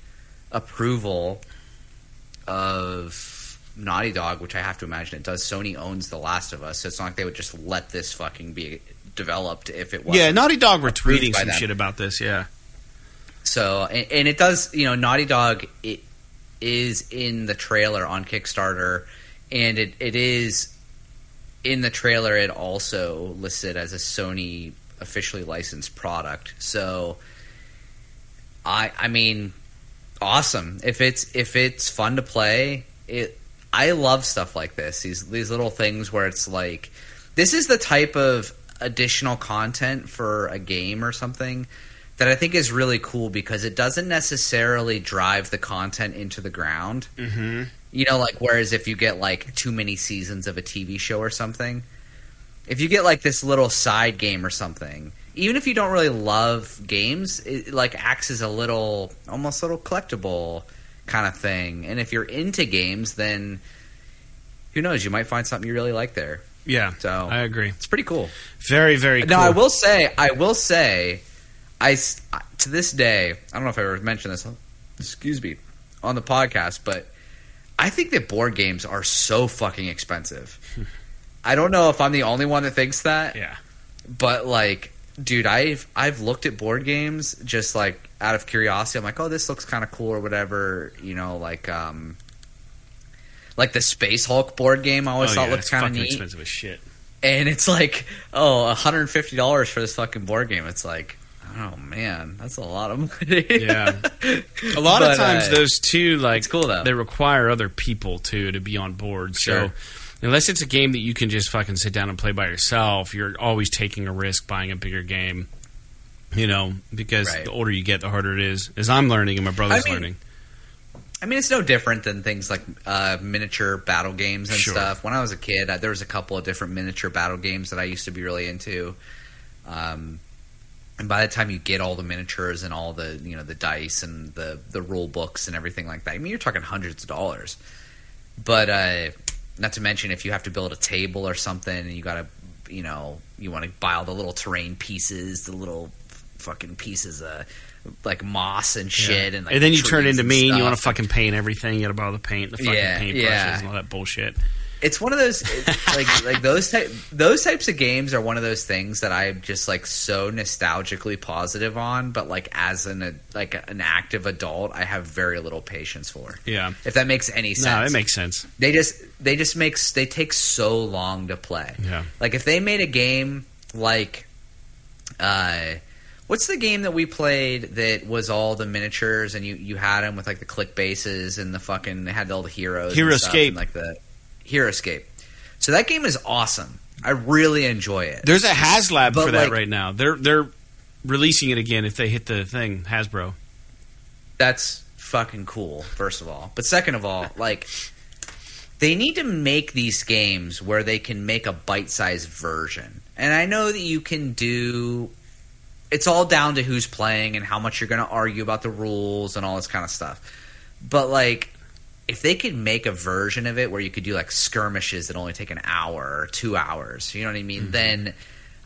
approval of Naughty Dog, which I have to imagine it does. Sony owns The Last of Us, so it's not like they would just let this fucking be developed if it was. yeah, Naughty Dog were tweeting some them. shit about this. Yeah, So, and, and it does, you know, Naughty Dog it is in the trailer on Kickstarter, and it, it is in the trailer. It also listed as a Sony officially licensed product. So, I, I mean, awesome. If it's if it's fun to play, it. I love stuff like this. These these little things where it's like, this is the type of additional content for a game or something that I think is really cool because it doesn't necessarily drive the content into the ground. mm-hmm. You know, like whereas if you get like too many seasons of a TV show or something, if you get like this little side game or something, even if you don't really love games, it like acts as a little almost little collectible kind of thing. And if you're into games, then who knows, you might find something you really like there. yeah. So I agree. it's pretty cool. Very, very cool. Now I will say, I will say, I to this day, I don't know if I ever mentioned this. Excuse me, on the podcast, but I think that board games are so fucking expensive. I don't know if I'm the only one that thinks that, Yeah. but like, dude, I've I've looked at board games just like out of curiosity. I'm like, oh, this looks kind of cool or whatever. You know, like um, like the Space Hulk board game. I always oh, thought yeah, looked kind of neat expensive as shit. and it's like oh $150 for this fucking board game it's like oh man that's a lot of money Yeah. A lot But, of times, uh, those two like it's cool, though. they require other people too to be on board. Sure. So unless it's a game that you can just fucking sit down and play by yourself, you're always taking a risk buying a bigger game. You know, because Right. the older you get, the harder it is. As I'm learning, and my brother's I mean, learning. i mean it's no different than things like uh, miniature battle games and Sure. stuff when i was a kid I, there was a couple of different miniature battle games that i used to be really into um, and by the time you get all the miniatures and all the you know the dice and the the rule books and everything like that i mean you're talking hundreds of dollars but uh, not to mention if you have to build a table or something and you got to you know you want to buy all the little terrain pieces the little fucking pieces of like moss and shit and, like, and then you turn into and me and you want to fucking paint everything. You got to borrow the paint, the fucking Yeah, paint yeah. brushes, and all that bullshit. It's one of those like like those type those types of games are one of those things that I'm just like so nostalgically positive on, but like as an like an active adult, I have very little patience for. Yeah. If that makes any sense. No, it makes sense. they just they just makes they take so long to play. Yeah. Like if they made a game like uh what's the game that we played that was all the miniatures and you you had them with like the click bases and the fucking they had all the heroes Hero and stuff Escape. and, like the Heroscape. So that game is awesome. I really enjoy it. There's a HasLab But, for that like- right now. They're they're releasing it again if they hit the thing Hasbro. That's fucking cool, first of all. But second of all, like they need to make these games where they can make a bite-sized version. And I know that you can do it's all down to who's playing and how much you're going to argue about the rules and all this kind of stuff. But like if they could make a version of it where you could do like skirmishes that only take an hour or 2 hours, you know what I mean? Mm-hmm. Then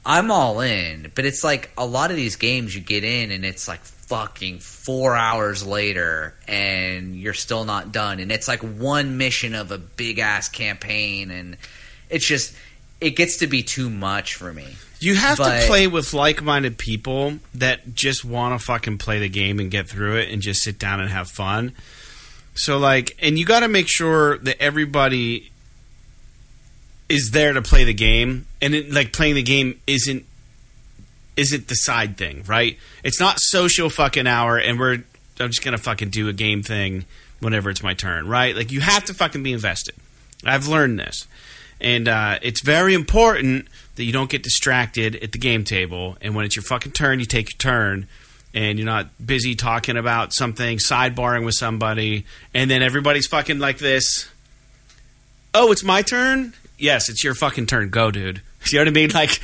I'm all in. But it's like a lot of these games you get in and it's like fucking four hours later and you're still not done. And it's like one mission of a big ass campaign and it's just it gets to be too much for me. You have But- to play with like-minded people that just want to fucking play the game and get through it and just sit down and have fun. So like, and you got to make sure that everybody is there to play the game, and it, like playing the game isn't isn't the side thing, right? It's not social fucking hour, and we're I'm just gonna fucking do a game thing whenever it's my turn, right? Like you have to fucking be invested. I've learned this, and uh, it's very important that you don't get distracted at the game table. And when it's your fucking turn, you take your turn, and you're not busy talking about something, sidebarring with somebody, and then everybody's fucking like this. Oh, it's my turn. Yes, it's your fucking turn. Go, dude. You know what I mean? Like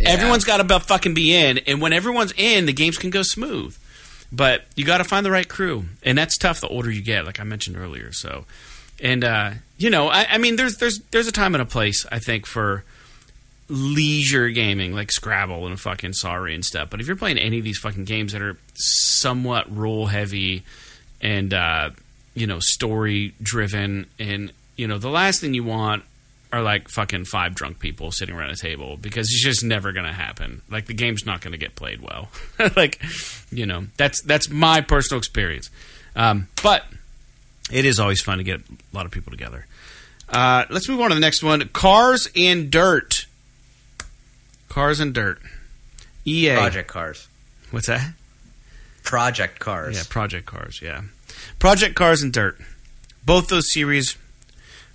everyone's got to fucking be in, and when everyone's in, the games can go smooth. But you got to find the right crew, and that's tough the older you get, like I mentioned earlier. So, and uh, you know, I, I mean, there's there's there's a time and a place, I think, for leisure gaming like Scrabble and fucking Sorry and stuff. But if you're playing any of these fucking games that are somewhat rule heavy and uh, you know story driven, and you know, the last thing you want are like fucking five drunk people sitting around a table because it's just never going to happen. Like the game's not going to get played well. like, you know, that's that's my personal experience. Um, but it is always fun to get a lot of people together. Uh, let's move on to the next one: Cars and Dirt. Cars and Dirt. EA. Project Cars. What's that? Project Cars. Yeah, Project Cars. Yeah, Project Cars and Dirt. Both those series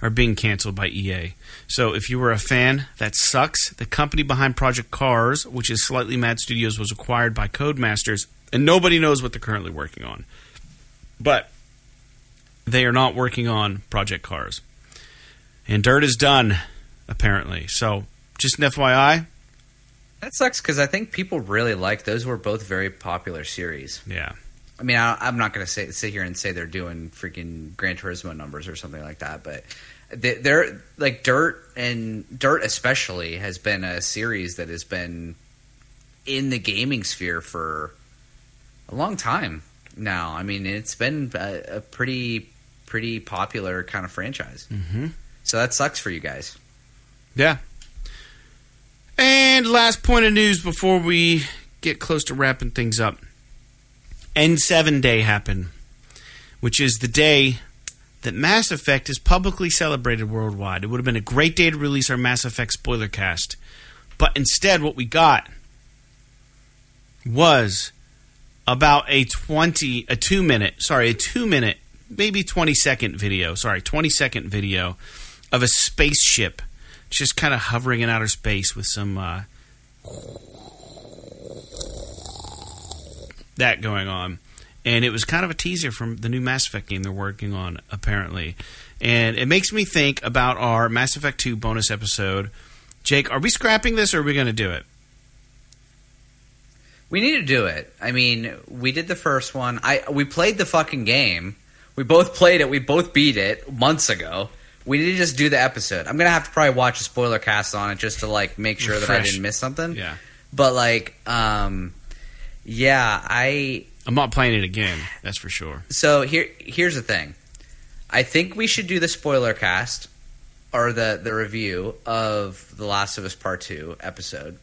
are being canceled by EA. So if you were a fan, that sucks. The company behind Project Cars, which is Slightly Mad Studios, was acquired by Codemasters, and nobody knows what they're currently working on. But they are not working on Project Cars. And Dirt is done, apparently. So just an FYI, That sucks because I think people really like those. Were both very popular series. yeah. I mean, I, I'm not going to sit here and say they're doing freaking Gran Turismo numbers or something like that, but they, they're like Dirt and Dirt especially has been a series that has been in the gaming sphere for a long time now. I mean, it's been a, a pretty pretty popular kind of franchise. Mm-hmm. So that sucks for you guys. Yeah. And last point of news before we get close to wrapping things up. N7 Day happened, which is the day that Mass Effect is publicly celebrated worldwide. It would have been a great day to release our Mass Effect spoiler cast. But instead, what we got was about a 20, a two minute, sorry, a two minute, maybe 20 second video, sorry, 20 second video of a spaceship just kind of hovering in outer space with some uh, that going on. And it was kind of a teaser from the new Mass Effect game they're working on, apparently. And it makes me think about our Mass Effect 2 bonus episode. Jake, are we scrapping this or are we going to do it? We need to do it. I mean, we did the first one. I we played the fucking game. We both played it. We both beat it months ago. We need to just do the episode. I'm gonna have to probably watch a spoiler cast on it just to like make sure that I didn't miss something. Yeah. But like, um, yeah, I. I'm not playing it again, that's for sure. So here, here's the thing. I think we should do the spoiler cast or the the review of the Last of Us Part Two episode.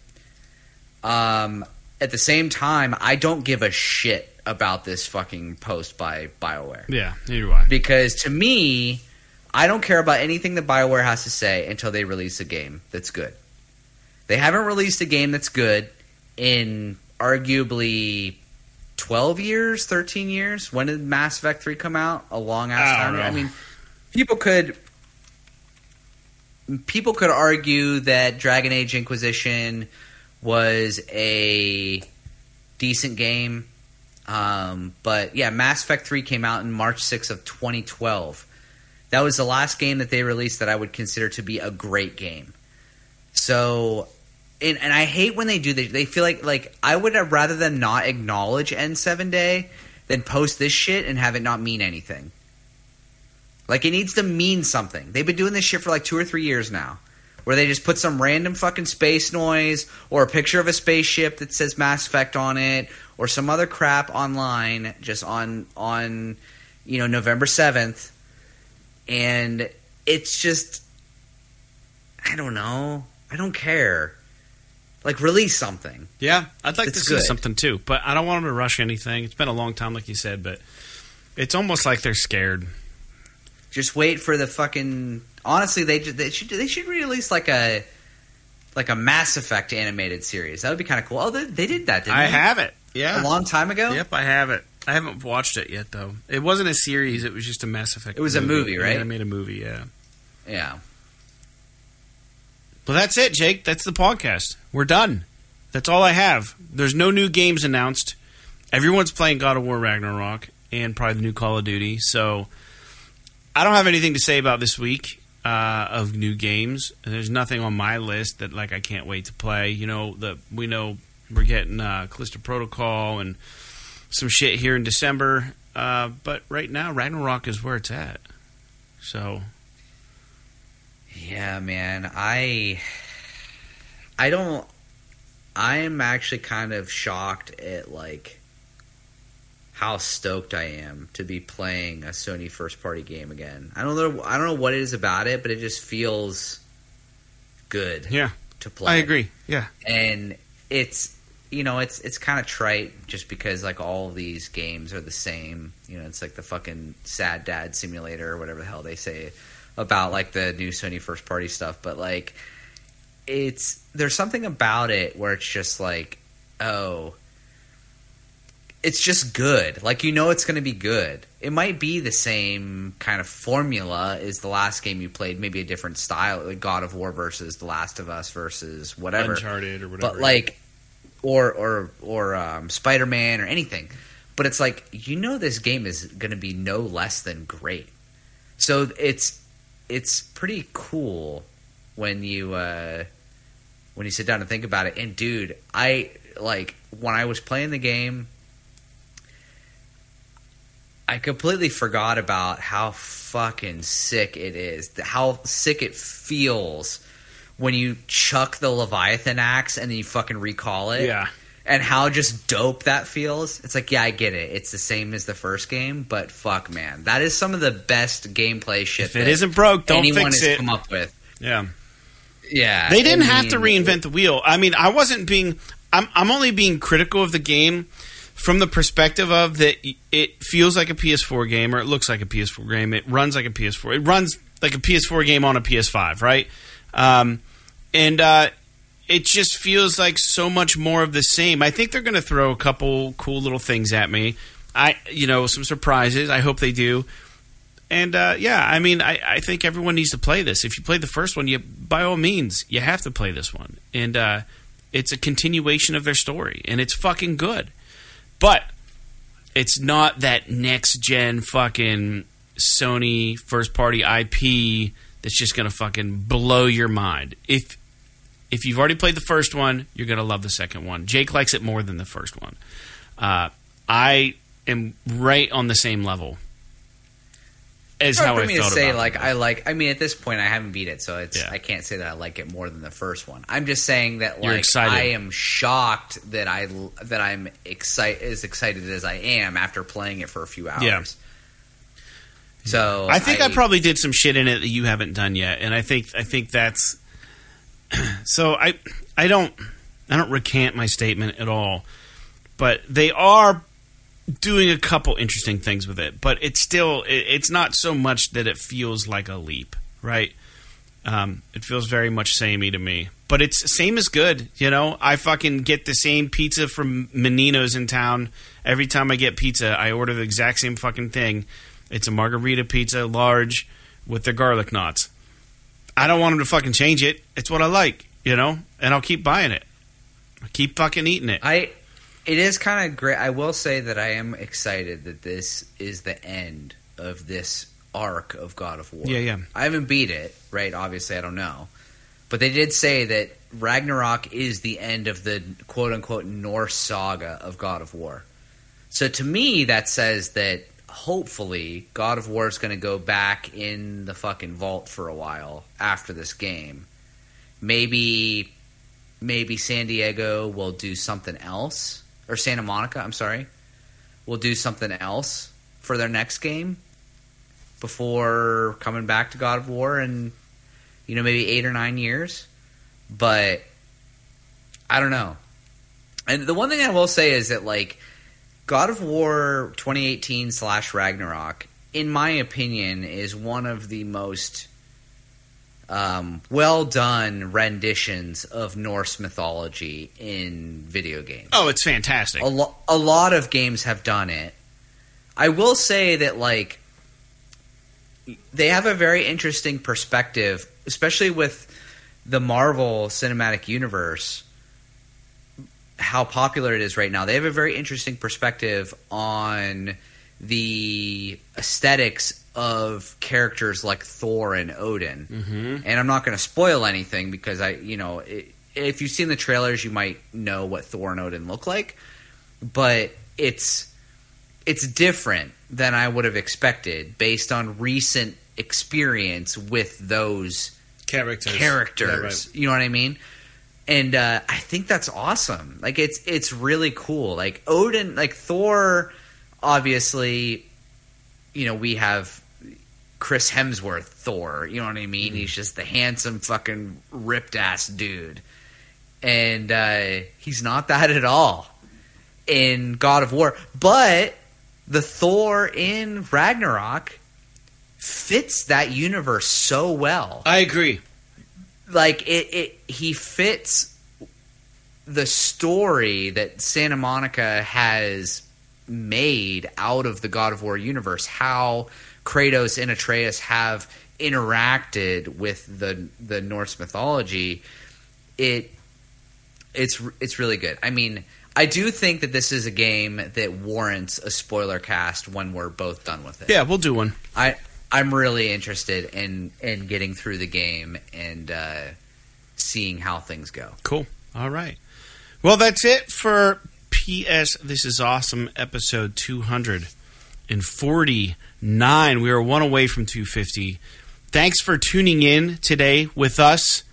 Um, at the same time, I don't give a shit about this fucking post by Bioware Yeah, neither do I. because to me, I don't care about anything that Bioware has to say until they release a game that's good. They haven't released a game that's good in arguably 12 years, 13 years. When did Mass Effect 3 come out? A long ass time. don't I mean, people could people could argue that Dragon Age Inquisition was a decent game. Um, but yeah, Mass Effect 3 came out in March 6th of 2012. That was the last game that they released that I would consider to be a great game. So, and, and I hate when they do this. They feel like like I would rather them not acknowledge N7 Day than post this shit and have it not mean anything. Like it needs to mean something. They've been doing this shit for like two or three years now, where they just put some random fucking space noise or a picture of a spaceship that says Mass Effect on it or some other crap online just on on you know November seventh, and it's just I don't know. I don't care. Like release something. Yeah, I'd like It's to see something too, but I don't want them to rush anything. It's been a long time, like you said, but it's almost like they're scared. Just wait for the fucking. Honestly, they they should they should release like a like a Mass Effect animated series. That would be kind of cool. Oh, they, they did that. Didn't I they? have it. Yeah. A long time ago. Yep, I have it. I haven't watched it yet though. It wasn't a series; it was just a Mass Effect. It was a movie, right? Yeah, I made a movie. Yeah. Yeah. Well, that's it, Jake. That's the podcast. We're done. That's all I have. There's no new games announced. Everyone's playing God of War Ragnarok and probably the new Call of Duty. So I don't have anything to say about this week uh, of new games. There's nothing on my list that like I can't wait to play. You know, the we know we're getting uh, Callisto Protocol and some shit here in December. Uh, but right now, Ragnarok is where it's at. So Yeah, man. I I don't I am actually kind of shocked at like how stoked I am to be playing a Sony first party game again. I don't know I don't know what it is about it, but it just feels good yeah, to play. I agree. Yeah, And it's you know, it's it's kind of trite just because like all of these games are the same. You know, it's like the fucking sad dad simulator or whatever the hell they say about like the new Sony first party stuff, but like it's there's something about it where it's just like, oh, it's just good. Like you know it's going to be good. It might be the same kind of formula as the last game you played, maybe a different style, like God of War versus The Last of Us versus whatever Uncharted or whatever. but like or or or um, spider-man or anything. But it's like you know this game is going to be no less than great. So it's it's pretty cool when you uh when you sit down and think about it. And dude i like when i was playing the game i completely forgot about how fucking sick it is how sick it feels when you chuck the Leviathan axe and then you fucking recall it. yeah. And how just dope that feels. It's like, yeah, I get it. It's the same as the first game, but fuck, man. That is some of the best gameplay shit If it that isn't broke, don't anyone fix has it. come up with. Yeah. Yeah. They didn't I have to reinvent the wheel. I mean, I wasn't being. I'm. I'm only being critical of the game from the perspective of that it feels like a PS4 game or it looks like a PS4 game. It runs like a PS4. It runs like a PS4 game on a PS5, right? Um, and uh, it just feels like so much more of the same. I think they're going to throw a couple cool little things at me. I, you know, some surprises. I hope they do. And uh, yeah, I mean, I, I think everyone needs to play this. If you played the first one, you by all means you have to play this one. And uh, it's a continuation of their story, and it's fucking good. But it's not that next gen fucking Sony first party IP that's just gonna fucking blow your mind. If if you've already played the first one, you're gonna love the second one. Jake likes it more than the first one. Uh, I am right on the same level as It's hard how for I me to say about like it. I like. I mean, at this point, I haven't beat it, so it's. Yeah. I can't say that I like it more than the first one. I'm just saying that like. I am shocked that I that I'm excited as excited as I am after playing it for a few hours. Yeah. So I think I, probably did some shit in it that you haven't done yet, and I think I think that's so. I I don't I don't recant my statement at all, but they are doing a couple interesting things with it. But it's still it, it's not so much that it feels like a leap, right? Um, it feels very much samey to me, but it's same as good. You know, I fucking get the same pizza from Menino's in town every time I get pizza. I order the exact same fucking thing. It's a margarita pizza, large, with the garlic knots. I don't want them to fucking change it. It's what I like, you know, and I'll keep buying it. I keep fucking eating it. I. It is kind of great. I will say that I am excited that this is the end of this arc of God of War. Yeah, yeah. I haven't beat it, right? Obviously, I don't know. But they did say that Ragnarok is the end of the quote unquote Norse saga of God of War. So to me, that says that hopefully God of War is going to go back in the fucking vault for a while after this game. Maybe, maybe San Diego will do something else, or Santa Monica. I'm sorry, will do something else for their next game before coming back to God of War in you know maybe eight or nine years. But I don't know. And the one thing I will say is that like God of War 2018 slash Ragnarok, in my opinion, is one of the most um, well done renditions of Norse mythology in video games. Oh, it's fantastic. A, lo- a lot of games have done it. I will say that like they have a very interesting perspective, especially with the Marvel Cinematic Universe. How popular it is right now. They have a very interesting perspective on the aesthetics of characters like Thor and Odin. mm-hmm. And I'm not going to spoil anything because I, you know, it, if you've seen the trailers, you might know what Thor and Odin look like. But it's it's different than I would have expected based on recent experience with those Characters. characters. Yeah, right. You know what I mean? And uh, I think that's awesome. Like it's it's really cool. Like Odin, like Thor, obviously, you know we have Chris Hemsworth Thor. You know what I mean? He's just the handsome fucking ripped ass dude, and uh, he's not that at all in God of War. But the Thor in Ragnarok fits that universe so well I agree. Like it, it he fits the story that Santa Monica has made out of the God of War universe, how Kratos and Atreus have interacted with the the Norse mythology, it it's it's really good. I mean, I do think that this is a game that warrants a spoiler cast when we're both done with it. Yeah, we'll do one. I I'm really interested in in getting through the game and uh, seeing how things go. Cool. All right. Well, that's it for PS. This is awesome. Episode two hundred and forty-nine. We are one away from two fifty. Thanks for tuning in today with us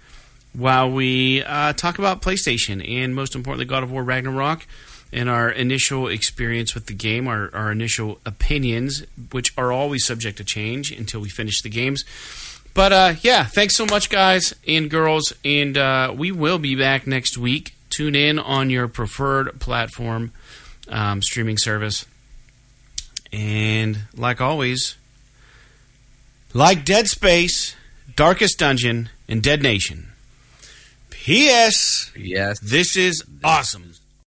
while we uh, talk about PlayStation and most importantly, God of War Ragnarok and our initial experience with the game, our, our initial opinions, which are always subject to change until we finish the games. But uh, yeah, thanks so much, guys and girls. And uh, we will be back next week. Tune in on your preferred platform um, streaming service. And like always, like Dead Space, Darkest Dungeon, and Dead Nation. P.S. Yes. This is awesome.